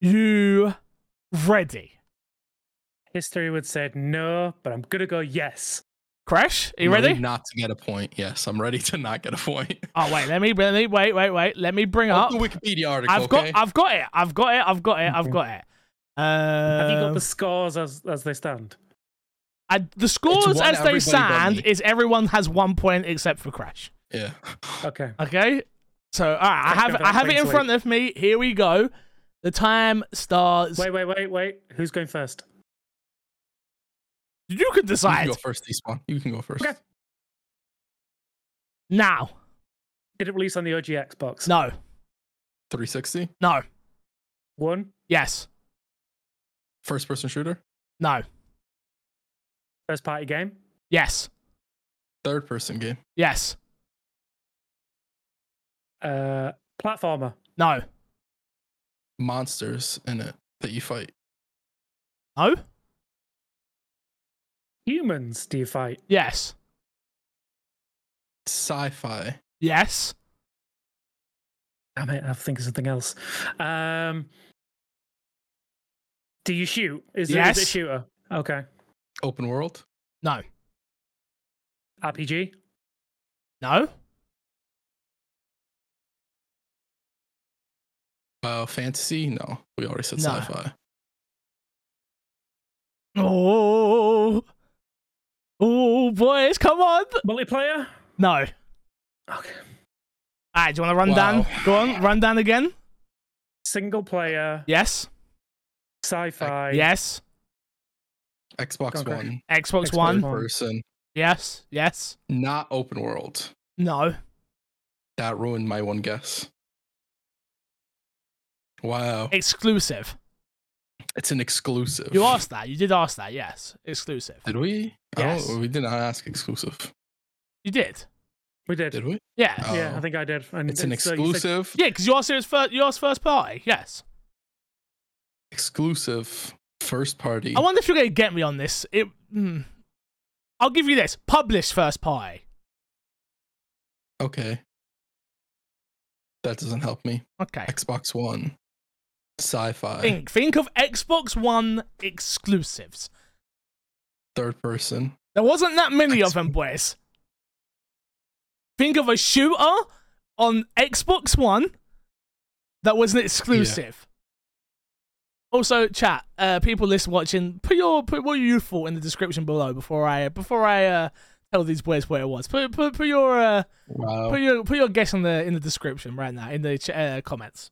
you ready? History would say no, but I'm gonna go yes. Crash, are you I'm ready? Not to get a point. Yes, I'm ready to not get a point. Oh wait, let me let me wait, wait, wait. Let me bring up. the Wikipedia article. I've okay? got I've got it. I've got it. I've got it. I've got it. Have you got Um, the scores as as they stand? I, the scores as they stand me. is everyone has one point except for Crash. yeah. Okay. [LAUGHS] Okay. So all right, I have I have it in front of me. Here we go. The time starts. Wait, wait, wait, wait. Who's going first? You can You can decide go first, Despawn. You can go first. Okay. now. Did it release on the OG Xbox? No. 360. No. One. Yes. First person shooter. No. First party game. Yes. Third person game. Yes. Uh, platformer. No. Monsters in it that you fight. No. Humans. Do you fight? Yes. Sci-fi. Yes. Damn it! I have to think of something else. Um, do you shoot? Is, it, is it a shooter? Okay. Open world. No. RPG. No. Uh, fantasy. No, we already said No. sci-fi. Oh. Oh, boys, come on. Multiplayer. No. Okay. All right, do you want to run down? Go on, run down again. Single player. Yes. Sci-fi. Yes. Xbox Okay. One. Xbox Xbox One. One. Person. Yes. Yes. Not open world. No. That ruined my one guess. Wow. Exclusive. It's an exclusive. You asked that. You did ask that. Yes. Exclusive. Did we? Yes. don't, we did not ask exclusive. You did. We did. Did we? Yeah. Oh. Yeah, I oh. think I did. And It's an so you exclusive. Yeah, because you asked it was first. You asked first party. Yes. Exclusive first party. I wonder if you're going to get me on this. It. Hmm. I'll give you this. Published first party. Okay. That doesn't help me. Okay. Xbox One. Sci-fi. Think. Think of Xbox One exclusives. Third person. There wasn't that many of them, [LAUGHS] boys. Think of a shooter on Xbox One that was an exclusive. Also, chat, uh, people list watching, put your put what you thought in the description below before I before I uh, tell these boys what it was. Put put put your uh, Wow. put your put your guess in the in the description right now in the ch- uh, comments.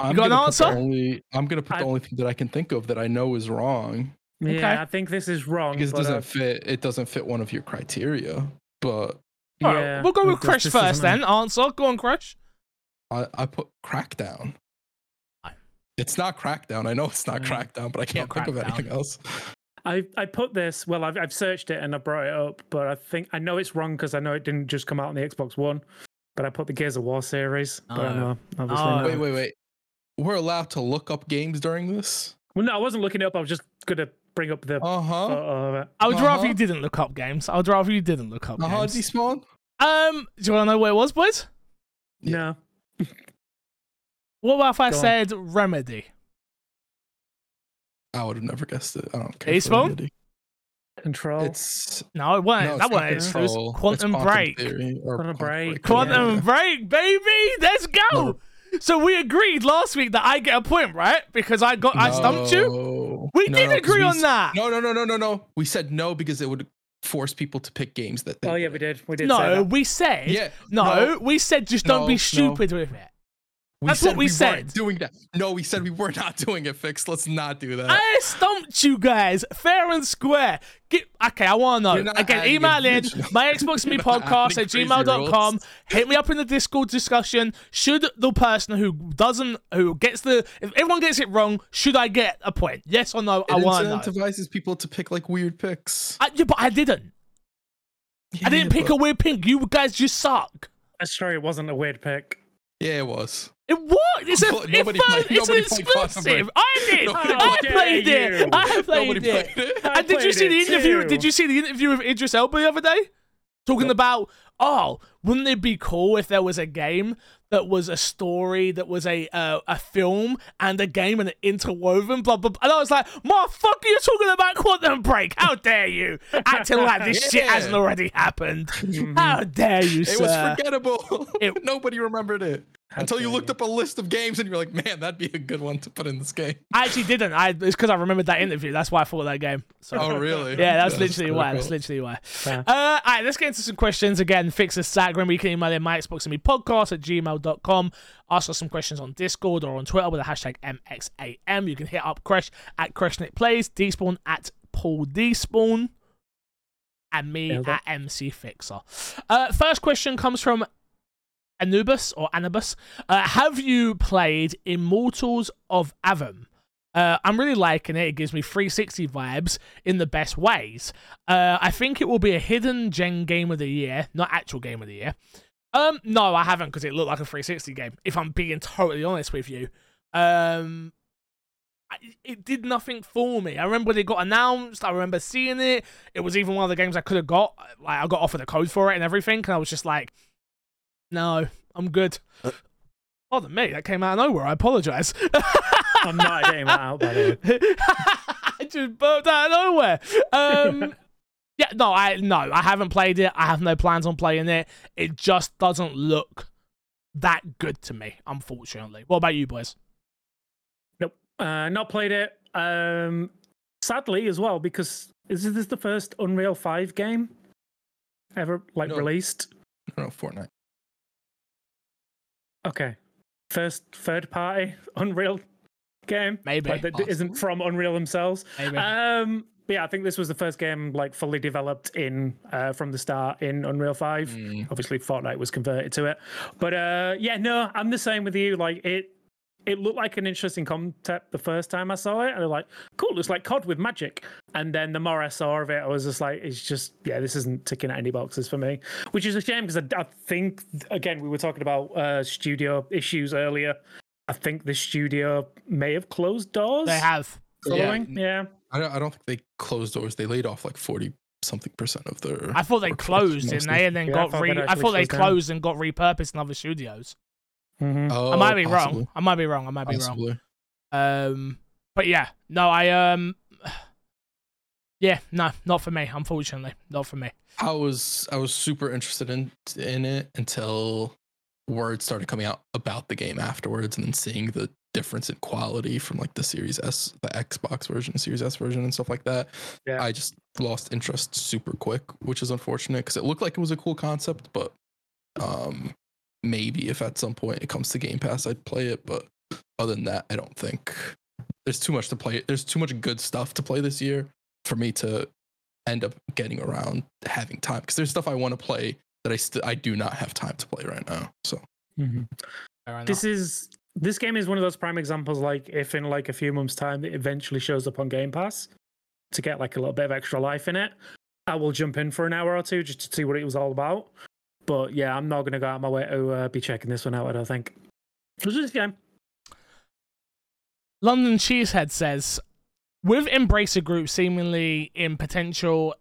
I'm got an gonna put answer? Only, I'm gonna put I- the only thing that I can think of that I know is wrong Yeah, Okay. I think this is wrong. because it doesn't uh, fit. It doesn't fit one of your criteria. But All right, yeah, we'll go with this- Crash this first then. Answer. Go on, Crash. I, I put Crackdown. Fine. It's not Crackdown. I know it's not Mm. Crackdown, but I can't think of anything else. I, I put this well I've, I've searched it and I brought it up but I think I know it's wrong because I know it didn't just come out on the Xbox One but I put the Gears of War series but I No. know obviously No. Wait, wait, wait. We're allowed to look up games during this? well no I wasn't looking it up I was just gonna bring up the Uh huh. photo of it I would rather Uh-huh. you didn't look up games. I would rather you didn't look up Uh huh. games. Despawn. Um, do you want to know where it was, boys? Yeah. no [LAUGHS] What about if I Go on. said remedy? I would have never guessed it. I don't care. Ace for Phone? Control. It's No, it wasn't. no, that it's not wasn't. It was quantum, break. Theory Quantum Break. Quantum yeah. break, baby. Let's go. No. So we agreed last week that I get a point, right? Because I got I stumped you. We No, did no, 'cause agree we on that. No, no, no, no, no, no. We said no because it would force people to pick games that. They oh yeah, we did. We did. say No, that. we said Yeah. no, no. We said just don't No, be no. stupid with it. We That's what we weren't said. Doing that. No, we said we were not [LAUGHS] doing it. Fix. Let's not do that. I stumped you guys fair and square. Get, okay, I want to know. Again, email in my Xbox [LAUGHS] Me podcast at adding crazy gmail.com. Hit me up in the Discord discussion. Should the person who doesn't, who gets the, if everyone gets it wrong, should I get a point? Yes or no? I want to know. incentivizes people to pick like weird picks. I, yeah, but I didn't. I didn't pick a weird pick. You guys just suck. I'm true. It wasn't a weird pick. Yeah, it was. It what? It's a it nobody felt- played- it's an nobody played Quantum exclusive. I did. Nobody I played it. it. I played Nobody it. played it. I And did you see the interview? too. Did you see the interview with Idris Elba the other day? Talking about, oh, wouldn't it be cool if there was a game that was a story, that was a uh, a film and a game and it interwoven, blah blah. blah. And I was like, motherfucker, you're talking about Quantum Break? How dare you acting like this [LAUGHS] shit hasn't already happened? [LAUGHS] How dare you, It sir? was forgettable. It- [LAUGHS] Nobody remembered it How until you looked up a list of games and you're like, man, that'd be a good one to put in this game. I actually didn't. I it's because I remembered that interview. That's why I thought of that game. So. Oh, really? Yeah, that's, That's literally so why. That's literally why. Fair. Uh, all right, let's get into some questions again. Fixers Sack. Remember, you can email in my Xbox and me podcast at gmail.com. Ask us some questions on Discord or on Twitter with the hashtag MXAM. You can hit up Crash at CrashNet Plays, Despawn at Paul Despawn, and me Nailed at MC Fixer. Uh, first question comes from Anubis or Anubis. Uh, have you played Immortals of Aveum? Uh, I'm really liking it. It gives me 360 vibes in the best ways. Uh, I think it will be a hidden gen game of the year, not actual game of the year. Um, no, I haven't because it looked like a 360 game. If I'm being totally honest with you, um, I, it did nothing for me. I remember when it got announced. I remember seeing it. It was even one of the games I could have got. Like I got offered a code for it and everything, and I was just like, no, I'm good. Pardon me, that came out of nowhere. I apologize. I'm not getting that out, by the way. [LAUGHS] I just burped out of nowhere. Um, [LAUGHS] yeah, no, I no, I haven't played it. I have no plans on playing it. It just doesn't look that good to me, unfortunately. What about you, boys? Nope. Uh, not played it. Um, sadly, as well, because is this the first Unreal Five game ever like No. released? No, Fortnite. Okay, first third party [LAUGHS] Unreal game. Maybe. like, that isn't from Unreal themselves. Maybe. Um, but yeah, I think this was the first game like fully developed in uh, from the start in Unreal Five. Mm. Obviously, Fortnite was converted to it, but uh, yeah, no, I'm the same with you. Like it, it looked like an interesting concept the first time I saw it, and I was like, cool, it's like COD with magic. And then the more I saw of it, I was just like, it's just yeah, this isn't ticking any boxes for me, which is a shame because I, I think again we were talking about uh, studio issues earlier. I think the studio may have closed doors. they have. following, yeah. I don't, I don't think they closed doors. They laid off like 40 something percent of their. I thought they closed, didn't they? And then Yeah, I got thought re. I thought they closed down. closed and got repurposed in other studios. Mhm. Oh, I might be possibly, wrong. I might be wrong. I might be wrong. Um, but yeah, no, I um, yeah, no, not for me. Unfortunately, not for me. I was I was super interested in in it until words started coming out about the game afterwards, and then seeing the difference in quality from like the Series S, the Xbox version, Series S version, and stuff like that. Yeah. I just lost interest super quick, which is unfortunate because it looked like it was a cool concept, but um, maybe if at some point it comes to Game Pass, I'd play it. But other than that, I don't think there's too much to play. There's too much good stuff to play this year for me to end up getting around having time because there's stuff I want to play that I still I do not have time to play right now. So Mhm. This is this game is one of those prime examples. Like if in like a few months' time it eventually shows up on Game Pass to get like a little bit of extra life in it, I will jump in for an hour or two just to see what it was all about. But yeah, I'm not gonna go out of my way to uh, be checking this one out. I don't think. Just a game. London Cheesehead says, with Embracer Group seemingly in potential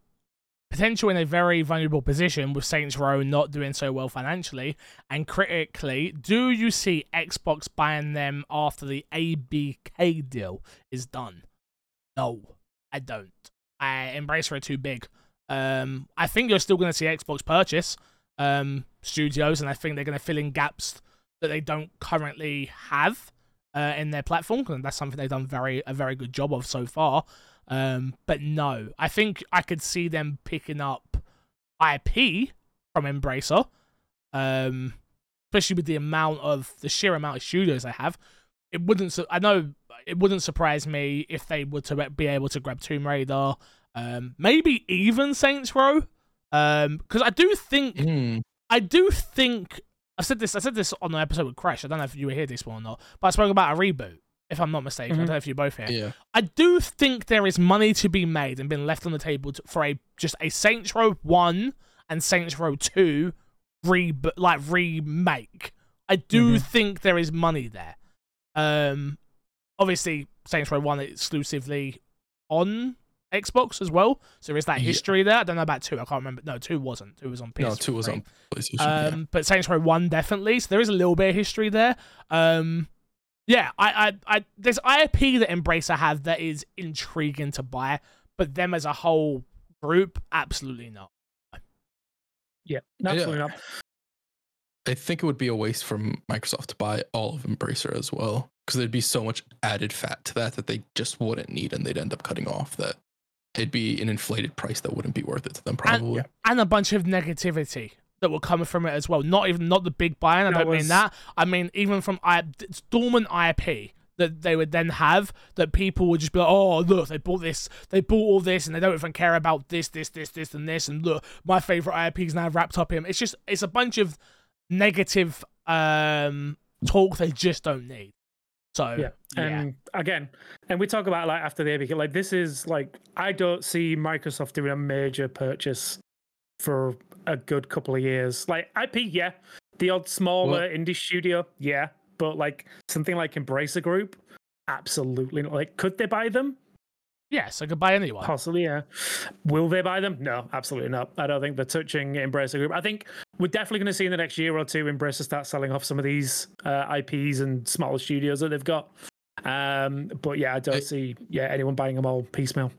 potential in a very vulnerable position with Saints Row not doing so well financially and critically. Do you see Xbox buying them after the ABK deal is done? No, I don't. I Embracer are too big. Um, I think you're still going to see Xbox purchase um, studios, and I think they're going to fill in gaps that they don't currently have uh, in their platform, and that's something they've done very a very good job of so far. Um, but no, I think I could see them picking up IP from Embracer, um, especially with the amount of the sheer amount of studios they have. It wouldn't. Su- I know it wouldn't surprise me if they were to be able to grab Tomb Raider, um, maybe even Saints Row, because um, I do think Mm. I do think I said this. I said this on the episode with Crash. I don't know if you were here this one or not, but I spoke about a reboot. If I'm not mistaken, I Mhm. don't know if you're both here. Yeah. I do think there is money to be made and been left on the table to, for a just a Saints Row one and Saints Row two re like remake. I do Mhm. think there is money there. Um, obviously Saints Row one exclusively on Xbox as well, so there is that Yeah. history there. I don't know about two. I can't remember. No, two wasn't. Two was on PS. No, two was on PlayStation. yeah. Um, but Saints Row One definitely. So there is a little bit of history there. Um, yeah, I, I, I, there's IP that Embracer have that is intriguing to buy, but them as a whole group, absolutely not. Yeah, absolutely not. I think it would be a waste from Microsoft to buy all of Embracer as well, because there'd be so much added fat to that that they just wouldn't need, and they'd end up cutting off. That it'd be an inflated price that wouldn't be worth it to them, probably. yeah. And a bunch of negativity that will come from it as well. Not even not the big buying. I That don't mean that. I mean even from I, it's dormant IP that they would then have that people would just be like, oh look, they bought this, they bought all this, and they don't even care about this, this, this, this, and this, and look, my favorite IP is now wrapped up in. It's just it's a bunch of negative um talk they just don't need. So Yeah. And again, and we talk about like after the ABK, like this is like I don't see Microsoft doing a major purchase for a good couple of years. Like IP, yeah, the odd smaller indie studio, yeah, but like something like Embracer Group, absolutely not. Like, could they buy them? Yes, I could buy anyone. Possibly, yeah. Will they buy them? No, absolutely not. I don't think they're touching Embracer Group. I think we're definitely going to see in the next year or two Embracer start selling off some of these uh, IPs and smaller studios that they've got. Um, but yeah, I don't I- see yeah anyone buying them all piecemeal.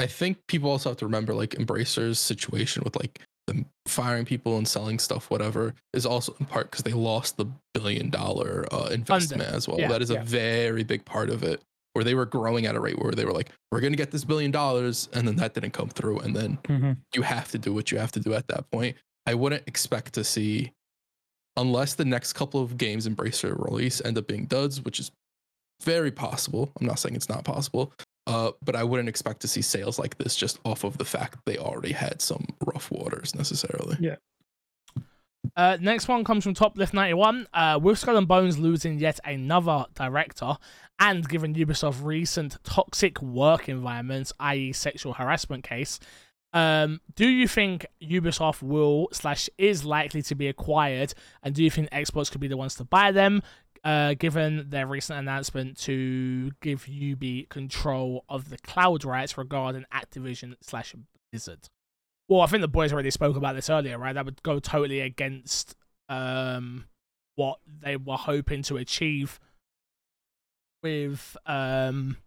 I think people also have to remember like Embracer's situation with like them firing people and selling stuff, whatever, is also in part because they lost the billion dollar uh, investment as well. Yeah, that is a very big part of it, where they were growing at a rate where they were like, we're going to get this billion dollars. And then that didn't come through. And then you have to do what you have to do at that point. I wouldn't expect to see, unless the next couple of games Embracer release end up being duds, which is very possible. I'm not saying it's not possible. Uh, but I wouldn't expect to see sales like this just off of the fact they already had some rough waters necessarily. Uh, next one comes from Top Lift 91. Uh, with Skull and Bones losing yet another director and given Ubisoft's recent toxic work environments, i.e., sexual harassment case, um, do you think Ubisoft will slash is likely to be acquired? And do you think Xbox could be the ones to buy them? Uh, given their recent announcement to give UB control of the cloud rights regarding Activision slash Blizzard. Well, I think the boys already spoke about this earlier, right? That would go totally against um, what they were hoping to achieve with um,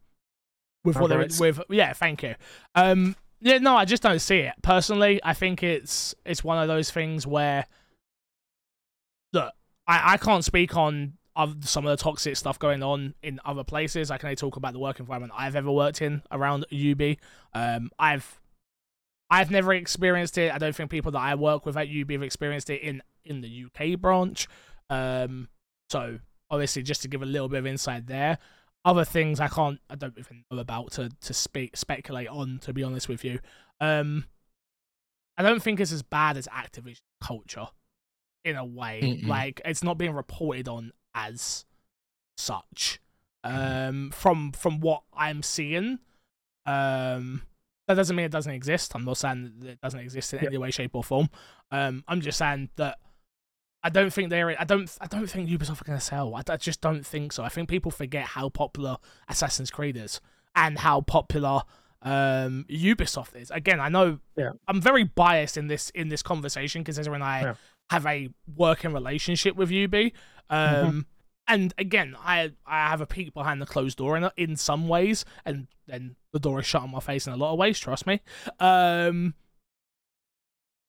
with what they were, Rights. with. Yeah, thank you. Um, yeah, no, I just don't see it personally. I think it's it's one of those things where look, I, I can't speak on of some of the toxic stuff going on in other places. I can only talk about the work environment I've ever worked in around UB. Um, I've I've never experienced it. I don't think people that I work with at UB have experienced it in in the UK branch. Um, so obviously, just to give a little bit of insight there. Other things I can't, I don't even know about to to speak speculate on. To be honest with you, um, I don't think it's as bad as Activision culture, in a way. Mm-mm. Like it's not being reported on as such. Um, from from what I'm seeing, um, that doesn't mean it doesn't exist. I'm not saying that it doesn't exist in Yep. any way, shape, or form. Um, I'm just saying that I don't think they're. I don't. I don't think Ubisoft are going to sell. I, I just don't think so. I think people forget how popular Assassin's Creed is and how popular um, Ubisoft is. Again, I know Yeah. I'm very biased in this in this conversation because Ezra and I Yeah. have a working relationship with UB. Um, Mm-hmm. And again, I I have a peek behind the closed door in in some ways, and then the door is shut on my face in a lot of ways. Trust me. Um,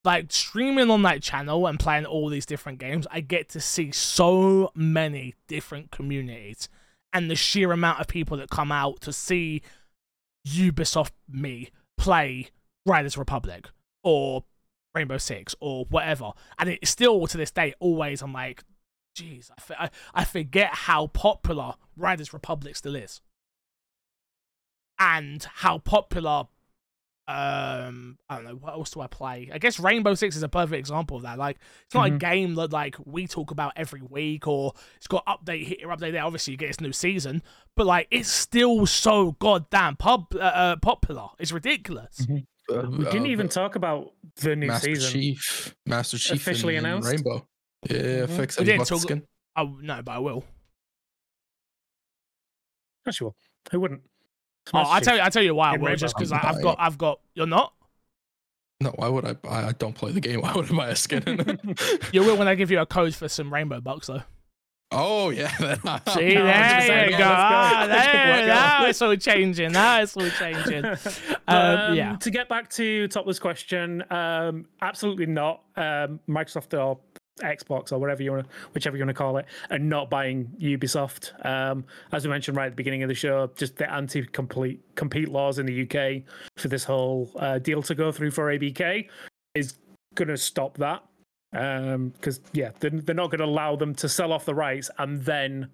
like streaming on that channel and playing all these different games, I get to see so many different communities and the sheer amount of people that come out to see Ubisoft me play Riders Republic or Rainbow Six or whatever. And it's still to this day always I'm like, jeez, I, f- I, I forget how popular Riders Republic still is. And how popular um I don't know what else do I play? I guess Rainbow Six is a perfect example of that. Like it's not a Mhm. game that like we talk about every week or it's got update here, update there. Obviously, you get its new season, but like it's still so goddamn pub uh, uh, popular. It's ridiculous. Uh, We didn't uh, even talk about the new Master season. Chief, Master Chief, Officially in announced? Rainbow. Yeah, Mhm. fix it. didn't talk- skin. Oh no, but I will. Oh, sure. Who wouldn't? Oh, I tell you, I tell you why I will. Just because I've got. I've got. You're not. No, why would I buy? I don't play the game. [LAUGHS] Why would I buy a skin? in it? You will when I give you a code for some rainbow bucks though. oh yeah. [LAUGHS] See, [LAUGHS] No, there you yeah, go. Ah, there, now it's all changing. Now it's all changing. Um, Um, yeah. To get back to topless question, um, absolutely not. Um, Microsoft or Xbox or whatever you want, whichever you want to call it, and not buying Ubisoft. Um, as we mentioned right at the beginning of the show, just the anti-complete compete laws in the UK for this whole uh, deal to go through for ABK is going to stop that. Because yeah, they're, they're not going to allow them to sell off the rights and then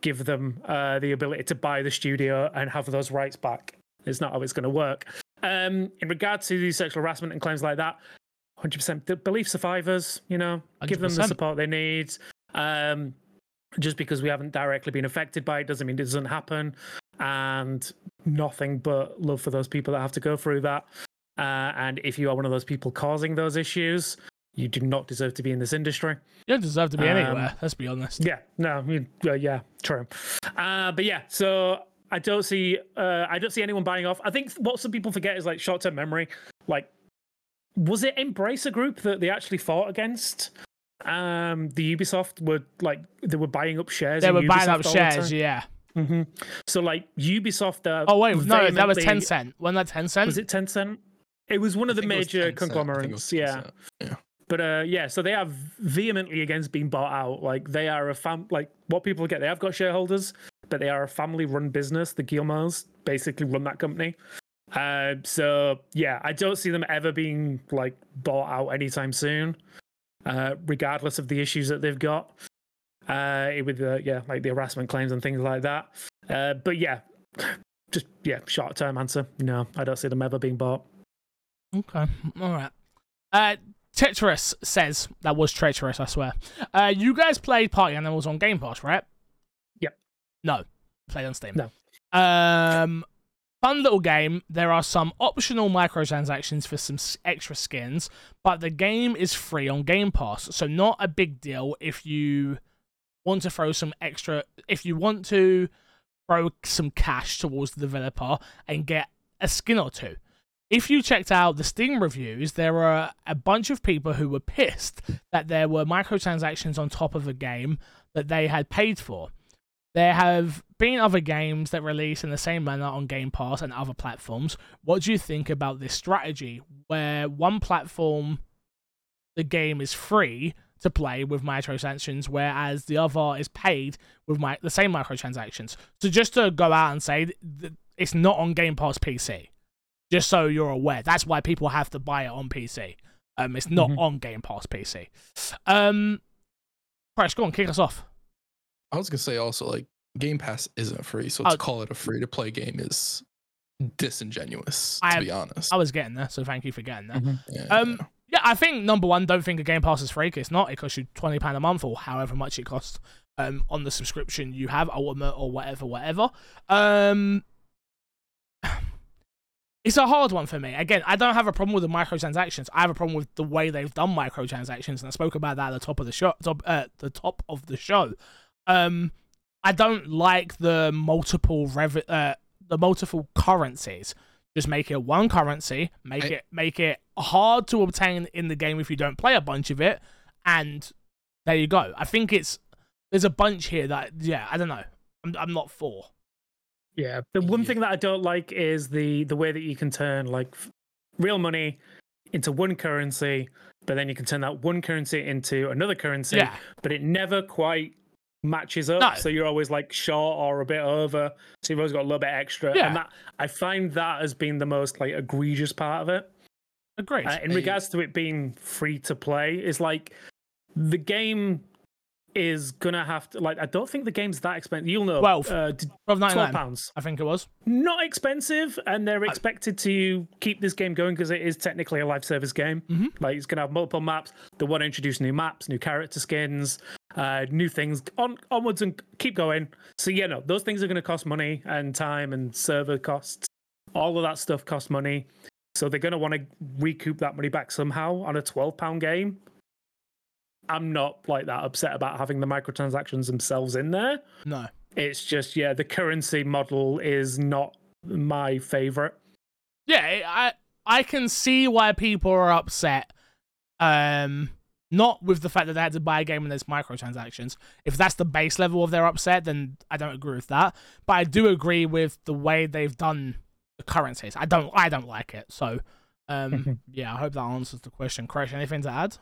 give them uh, the ability to buy the studio and have those rights back. It's not how it's going to work. Um, in regard to the sexual harassment and claims like that, 100% believe survivors, you know, give them the support they need. Um, just because we haven't directly been affected by it doesn't mean it doesn't happen. And nothing but love for those people that have to go through that. Uh, and if you are one of those people causing those issues, you do not deserve to be in this industry. You don't deserve to be Um, anywhere. Let's be honest. Yeah, no, you- uh, yeah, true. Uh, but yeah, so I don't see, uh, I don't see anyone buying off. I think what some people forget is like short-term memory. Like, was it Embracer Group that they actually fought against? Um, the Ubisoft were like they were buying up shares. They in were buying up shares. time. Yeah. hmm So like Ubisoft. Uh, Oh wait, no, that was vehemently- Tencent. Wasn't that Tencent? Was it Tencent? It was one of I the think it was major 10 cent. I think it conglomerates. was Yeah. But uh, yeah, so they are vehemently against being bought out. Like they are a fam, like what people get. They have got shareholders, but they are a family-run business. The Guillemets basically run that company. Uh, so yeah, I don't see them ever being like bought out anytime soon, uh, regardless of the issues that they've got. Uh, with the yeah, like the harassment claims and things like that. Uh, but yeah, [SIGHS] just yeah, short-term answer. No, I don't see them ever being bought. Okay. All right. Uh, Tetris says that was treacherous. I swear. Uh, you guys played Party Animals on Game Pass, right? Yep. No, played on Steam. No. Um, fun little game. There are some optional microtransactions for some extra skins, but the game is free on Game Pass, so not a big deal if you want to throw some extra. If you want to throw some cash towards the developer and get a skin or two if you checked out the Steam reviews, there were a bunch of people who were pissed that there were microtransactions on top of a game that they had paid for. There have been other games that release in the same manner on Game Pass and other platforms. What do you think about this strategy where one platform, the game is free to play with microtransactions, whereas the other is paid with my, the same microtransactions? So just to go out and say, it's not on Game Pass PC just so you're aware. That's why people have to buy it on PC. Um, it's not Mhm. on Game Pass PC. Um, Crash, go on, kick us off. I was gonna say also like Game Pass isn't free, so to Oh. call it a free to play game is disingenuous. I- to be honest. I was getting there, so thank you for getting there. Yeah, Um, yeah. Yeah, I think number one, don't think a Game Pass is free. 'cause It's not. It costs you twenty pound a month or however much it costs um, on the subscription you have, Ultimate or whatever, whatever. Um, [SIGHS] it's a hard one for me. Again, I don't have a problem with the microtransactions. I have a problem with the way they've done microtransactions, and I spoke about that at the top of the show. Top, uh, the top of the show. Um, I don't like the multiple rev- uh, the multiple currencies. Just make it one currency. Make I- it make it hard to obtain in the game if you don't play a bunch of it, and there you go. I think it's there's a bunch here that yeah I don't know. I'm I'm not for. Yeah. The one Yeah. thing that I don't like is the the way that you can turn like f- real money into one currency, but then you can turn that one currency into another currency, Yeah, but it never quite matches up. No. So you're always like short or a bit over. So you've always got a little bit extra. Yeah. And that I find that as being the most like egregious part of it. agreed. Uh, in regards to it being free to play, is like the game is gonna have to like I don't think the game's that expensive. You'll know. 12. Uh, Twelve ninety Twelve nine. pounds. I think it was. Not expensive, and they're expected to keep this game going because it is technically a live service game. Mhm. Like it's gonna have multiple maps. They want to introduce new maps, new character skins, uh, new things on onwards and keep going. So yeah, no, those things are gonna cost money and time and server costs. All of that stuff costs money. So they're gonna want to recoup that money back somehow on a twelve pound game. I'm not like that upset about having the microtransactions themselves in there. No. It's just yeah, the currency model is not my favorite. Yeah, I I can see why people are upset. Um, not with the fact that they had to buy a game and there's microtransactions. If that's the base level of their upset, then I don't agree with that. But I do agree with the way they've done the currencies. I don't I don't like it. So, um, [LAUGHS] yeah, I hope that answers the question. Crash, anything to add?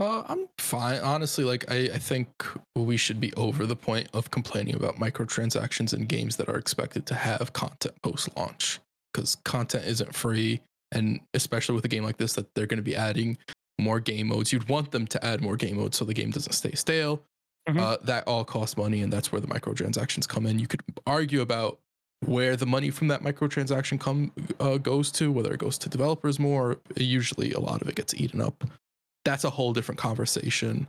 Uh, I'm fine. Honestly, like I, I think we should be over the point of complaining about microtransactions in games that are expected to have content post launch. Because content isn't free, and especially with a game like this, that they're going to be adding more game modes. You'd want them to add more game modes so the game doesn't stay stale. Mhm. Uh, that all costs money, and that's where the microtransactions come in. You could argue about where the money from that microtransaction come uh, goes to, whether it goes to developers more. Usually, a lot of it gets eaten up that's a whole different conversation.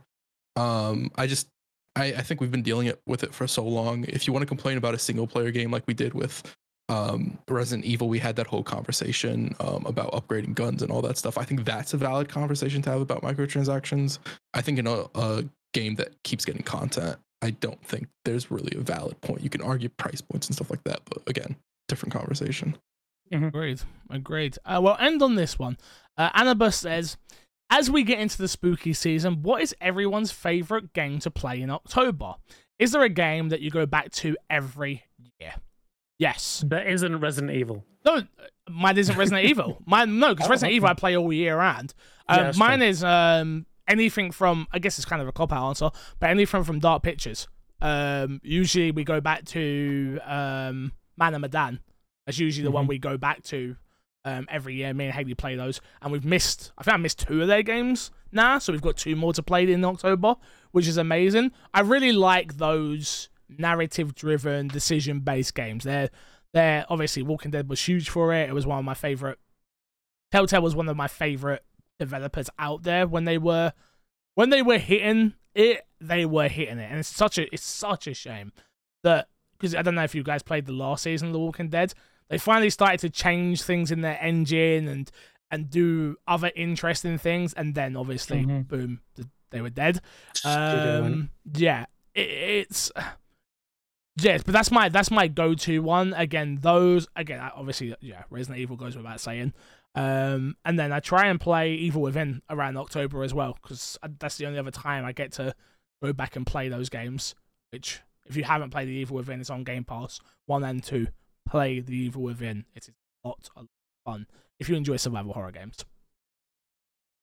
Um, I just I, I think we've been dealing it with it for so long. If you want to complain about a single player game like we did with um, Resident Evil, we had that whole conversation um, about upgrading guns and all that stuff. I think that's a valid conversation to have about microtransactions. I think in a, a game that keeps getting content, I don't think there's really a valid point. You can argue price points and stuff like that, but again, different conversation. Agreed. Agreed. Uh, well, end on this one. Uh, Annabus says, as we get into the spooky season, what is everyone's favorite game to play in October? Is there a game that you go back to every year? Yes. That isn't Resident Evil. No, mine isn't Resident [LAUGHS] Evil. Mine no, because Oh, Resident Evil I play all year round. Um, that's mine true. is um anything from I guess it's kind of a cop out answer, but anything from Dark Pictures. Um, usually we go back to um Man of Medan. That's usually the one Mhm. we go back to um every year. Me and Haley play those, and we've missed. I think I missed two of their games now, so we've got two more to play in October, which is amazing. I really like those narrative-driven, decision-based games. They're they're obviously Walking Dead was huge for it. It was one of my favorite. Telltale was one of my favorite developers out there when they were when they were hitting it. They were hitting it, and it's such a it's such a shame that because I don't know if you guys played the last season of The Walking Dead. They finally started to change things in their engine and and do other interesting things, and then obviously, Mhm. boom, they were dead. Um, yeah, it, it's yes, but that's my that's my go-to one. Again, those again, obviously, yeah, Resident Evil goes without saying. Um, and then I try and play Evil Within around October as well because that's the only other time I get to go back and play those games. Which, if you haven't played the Evil Within, it's on Game Pass one and two. Play the Evil Within; it is a lot of fun if you enjoy survival horror games.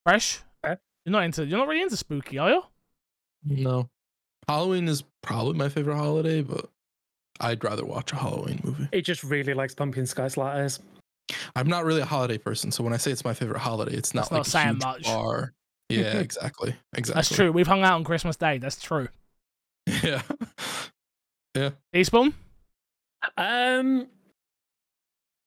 Fresh, Okay. you're not into you're not really into spooky, are you? No. Halloween is probably my favorite holiday, but I'd rather watch a Halloween movie. It just really likes pumpkin sky splatters. I'm not really a holiday person, so when I say it's my favorite holiday, it's not That's not like a saying huge much. bar. [LAUGHS] Yeah, exactly. Exactly. That's true. We've hung out on Christmas Day. That's true. [LAUGHS] Yeah. Teaspoon? Um,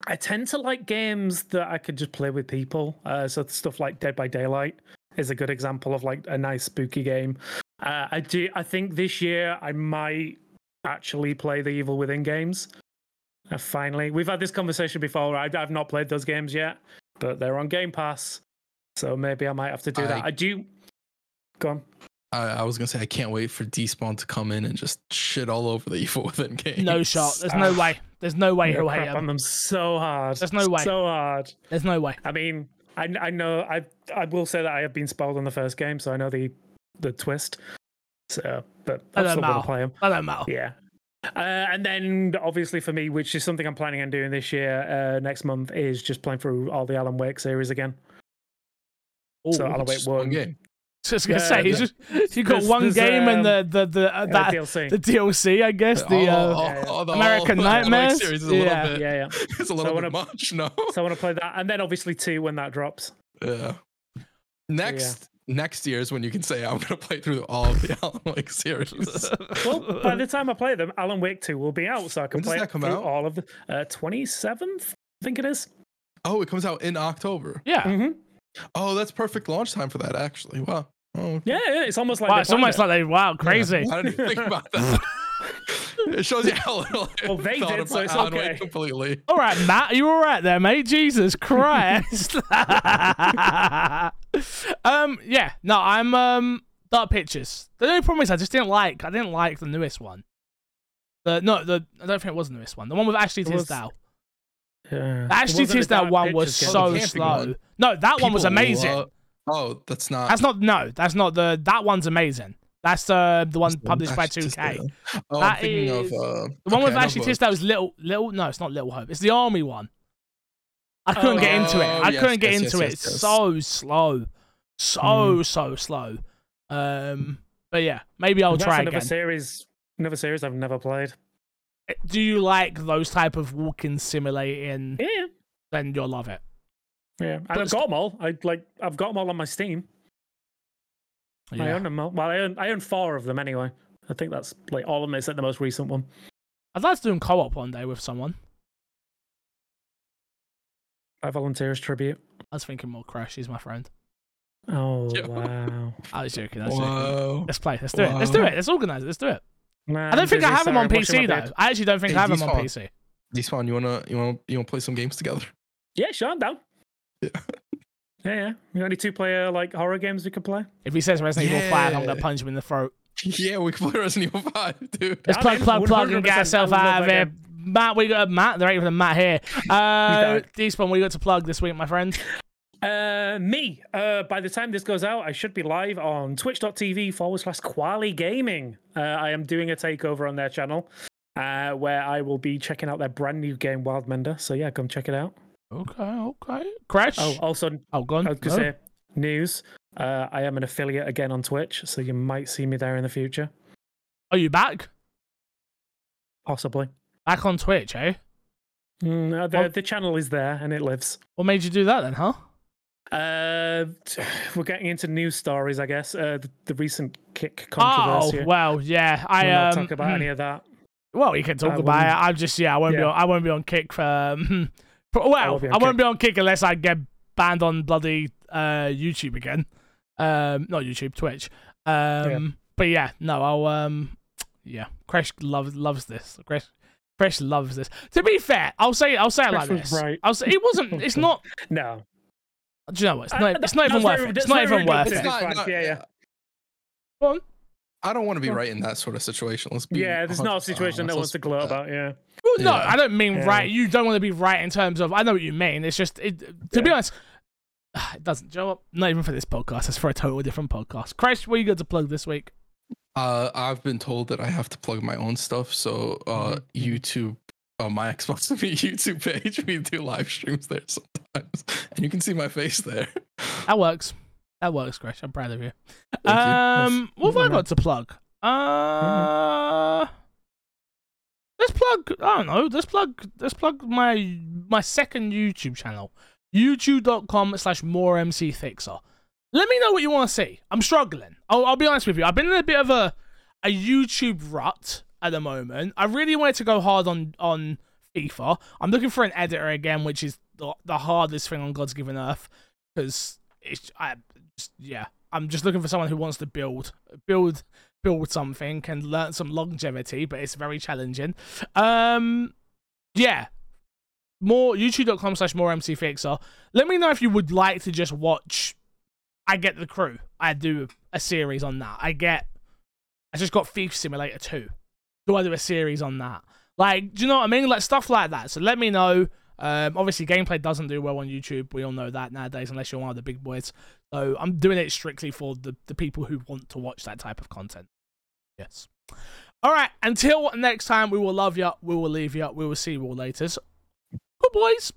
I tend to like games that I could just play with people. Uh, so stuff like Dead by Daylight is a good example of like a nice spooky game. Uh, I do. I think this year I might actually play the Evil Within games. Uh, finally, we've had this conversation before. I've, I've not played those games yet, but they're on Game Pass, so maybe I might have to do that. I- I do. Go on. I, I was gonna say I can't wait for Despawn to come in and just shit all over the [LAUGHS] Evil Within game. No shot. There's no Ah. way. There's no way I'm he'll gonna hate on them. them so hard. There's no way. So hard. There's no way. I mean, I I know I I will say that I have been spoiled on the first game, so I know the the twist. So, but That I'm don't still gonna play them. That don't matter. Yeah. Uh, and then obviously for me, which is something I'm planning on doing this year, uh, next month, is just playing through all the Alan Wake series again. so Alan Wake Just one one, game. [LAUGHS] Just gonna Yeah, say, he's the- just you got there's- one there's, game and um, the the the uh, uh, that DLC. the DLC, I guess. The uh, all- yeah, yeah. the American whole Alan Nightmares? series is a Yeah. little bit. yeah, yeah. [LAUGHS] It's a little I bit wanna- much. No. So I want to play that, and then obviously two when that drops. Yeah. Next next year is when you can say I'm gonna play through all of the [LAUGHS] Alan Wake series. [LAUGHS] Well, by the time I play them, Alan Wake two will be out, so I can When play it come through out? all of the uh, twenty seventh. I think it is. oh, it comes out in October. yeah. hmm Oh, that's perfect launch time for that. Actually, wow. Oh, Yeah, yeah, it's almost like Wow, it's almost planned like they wow, crazy. I didn't even think [LAUGHS] about that. It shows you [LAUGHS] how little. Well, they thought did, so it's okay. Completely. All right, Matt, are you all right there, mate? Jesus [LAUGHS] Christ. [LAUGHS] um, yeah, no, I'm um Dark Pictures. The only problem is I just didn't like. I didn't like the newest one. The no, the I don't think it was the newest one. The one with Ashley Tisdale. Yeah. Ashley It wasn't a Tisdale one was Pictures game. so the camping slow. one. No, that one was amazing. love- oh, that's not. That's not no, that's not the that one's amazing. That's uh, the one that's published by 2K. Tisdale. Oh, That I'm thinking is- of uh, The one okay, with I know Ashley. Tisdale is little little no, it's not Little Hope. It's the army one. I couldn't Oh, get into it. Oh, I yes, couldn't get yes, into yes, it. yes, It's so slow. So Mm. so slow. Um but yeah, maybe I'll That's try another again. series. Another series I've never played. Do you like those type of walking simulating? Yeah, Then you'll love it. yeah. I've got them all. I like. I've got them all on my Steam. I own them all. Well, I own. I own four of them anyway. I think that's like all of them except the most recent one. I'd like to do a co-op one day with someone. I volunteer as tribute. I was thinking more Crash. He's my friend. Oh [LAUGHS] wow! I was joking. I was joking. Let's play. Let's do it. Let's do it. Let's organize it. Let's do it. Nah, I don't think I have him on PC though. I actually don't think Hey, I have him on Despawn. PC. Despawn, you wanna you wanna you wanna play some games together? Yeah, sure, I'm down. Yeah. Yeah, yeah. You got any two-player like horror games we could play? If he says Resident Evil 5, I'm gonna punch him in the throat. [LAUGHS] yeah, we can play Resident Evil Five, dude. Let's I'm plug, in, plug, plug, and get 100%. ourselves out of here. Matt, we got Matt. There ain't even a Matt here. [LAUGHS] Uh, died. Despawn, we got to plug this week, my friend. Uh, me. Uh, by the time this goes out, I should be live on twitch.tv forward slash Quali Gaming. Uh, I am doing a takeover on their channel uh, where I will be checking out their brand new game, Wildmender. So yeah, come check it out. Okay, okay. Crash. Oh, Oh, also, gone. I was going to say news. Uh, I am an affiliate again on Twitch, so you might see me there in the future, Are you back? possibly. Back on Twitch, eh? Mm, uh, the, What- the channel is there and it lives. What made you do that then, huh? Uh, [SIGHS] we're getting into news stories, I guess. Uh, the, the recent kick controversy. Oh, well, yeah. I we'll not um, talk about hmm. any of that. Well, you can talk I about it. I'm just yeah. I won't be. On, I won't be on kick for. Um, well, I, won't be on won't be on kick unless I get banned on bloody uh, YouTube again. Um, not YouTube, Twitch. Um, but yeah, no, I'll um, yeah. Crash loves loves this. Crash, Crash loves this. To be fair, I'll say I'll say it Crash like this. right. I'll say it wasn't. [LAUGHS] It's not. No. Do you know what? It's Uh, not. that- It's not even that's worth it. It's not even worth it. It's not- fine, not- yeah, yeah. Go on. I don't want to be right in that sort of situation. Let's be. Yeah, there's not a situation that wants to Let's gloat about. Yeah. Well, no, Yeah. I don't mean Yeah. right. You don't want to be right in terms of. I know what you mean. It's just it, to be honest. [SIGHS] It doesn't. Do you know? Not even for this podcast. It's for a totally different podcast. Christ, what you got to plug this week? Uh, I've been told that I have to plug my own stuff. So, uh, Mhm. YouTube, uh, my [LAUGHS] Xbox TV YouTube page, [LAUGHS] we do live streams there sometimes, and you can see my face there. That works. That works, Chris. I'm proud of you. Thank you. Um, what have I got to plug? Uh, let's plug. I don't know. Let's plug. Let's plug my my second YouTube channel. YouTube.com slash more MC Fixer. Let me know what you want to see. I'm struggling. I'll, I'll be honest with you. I've been in a bit of a a YouTube rut at the moment. I really wanted to go hard on on FIFA. I'm looking for an editor again, which is the, the hardest thing on God's given earth because it's I yeah. I'm just looking for someone who wants to build build build something and learn some longevity, but it's very challenging. Um, yeah. More youtube.com slash more MC Fixer. Let me know if you would like to just watch. I get the crew. I do a series on that. I get. I just got Thief Simulator 2. Do I do a series on that? Like, do you know what I mean? Like stuff like that. So let me know. Um, obviously, gameplay doesn't do well on YouTube. We all know that nowadays, unless you're one of the big boys. So I'm doing it strictly for the, the people who want to watch that type of content. Yes. All right. Until next time, we will love you. We will leave you. We will see you all later. Good boys.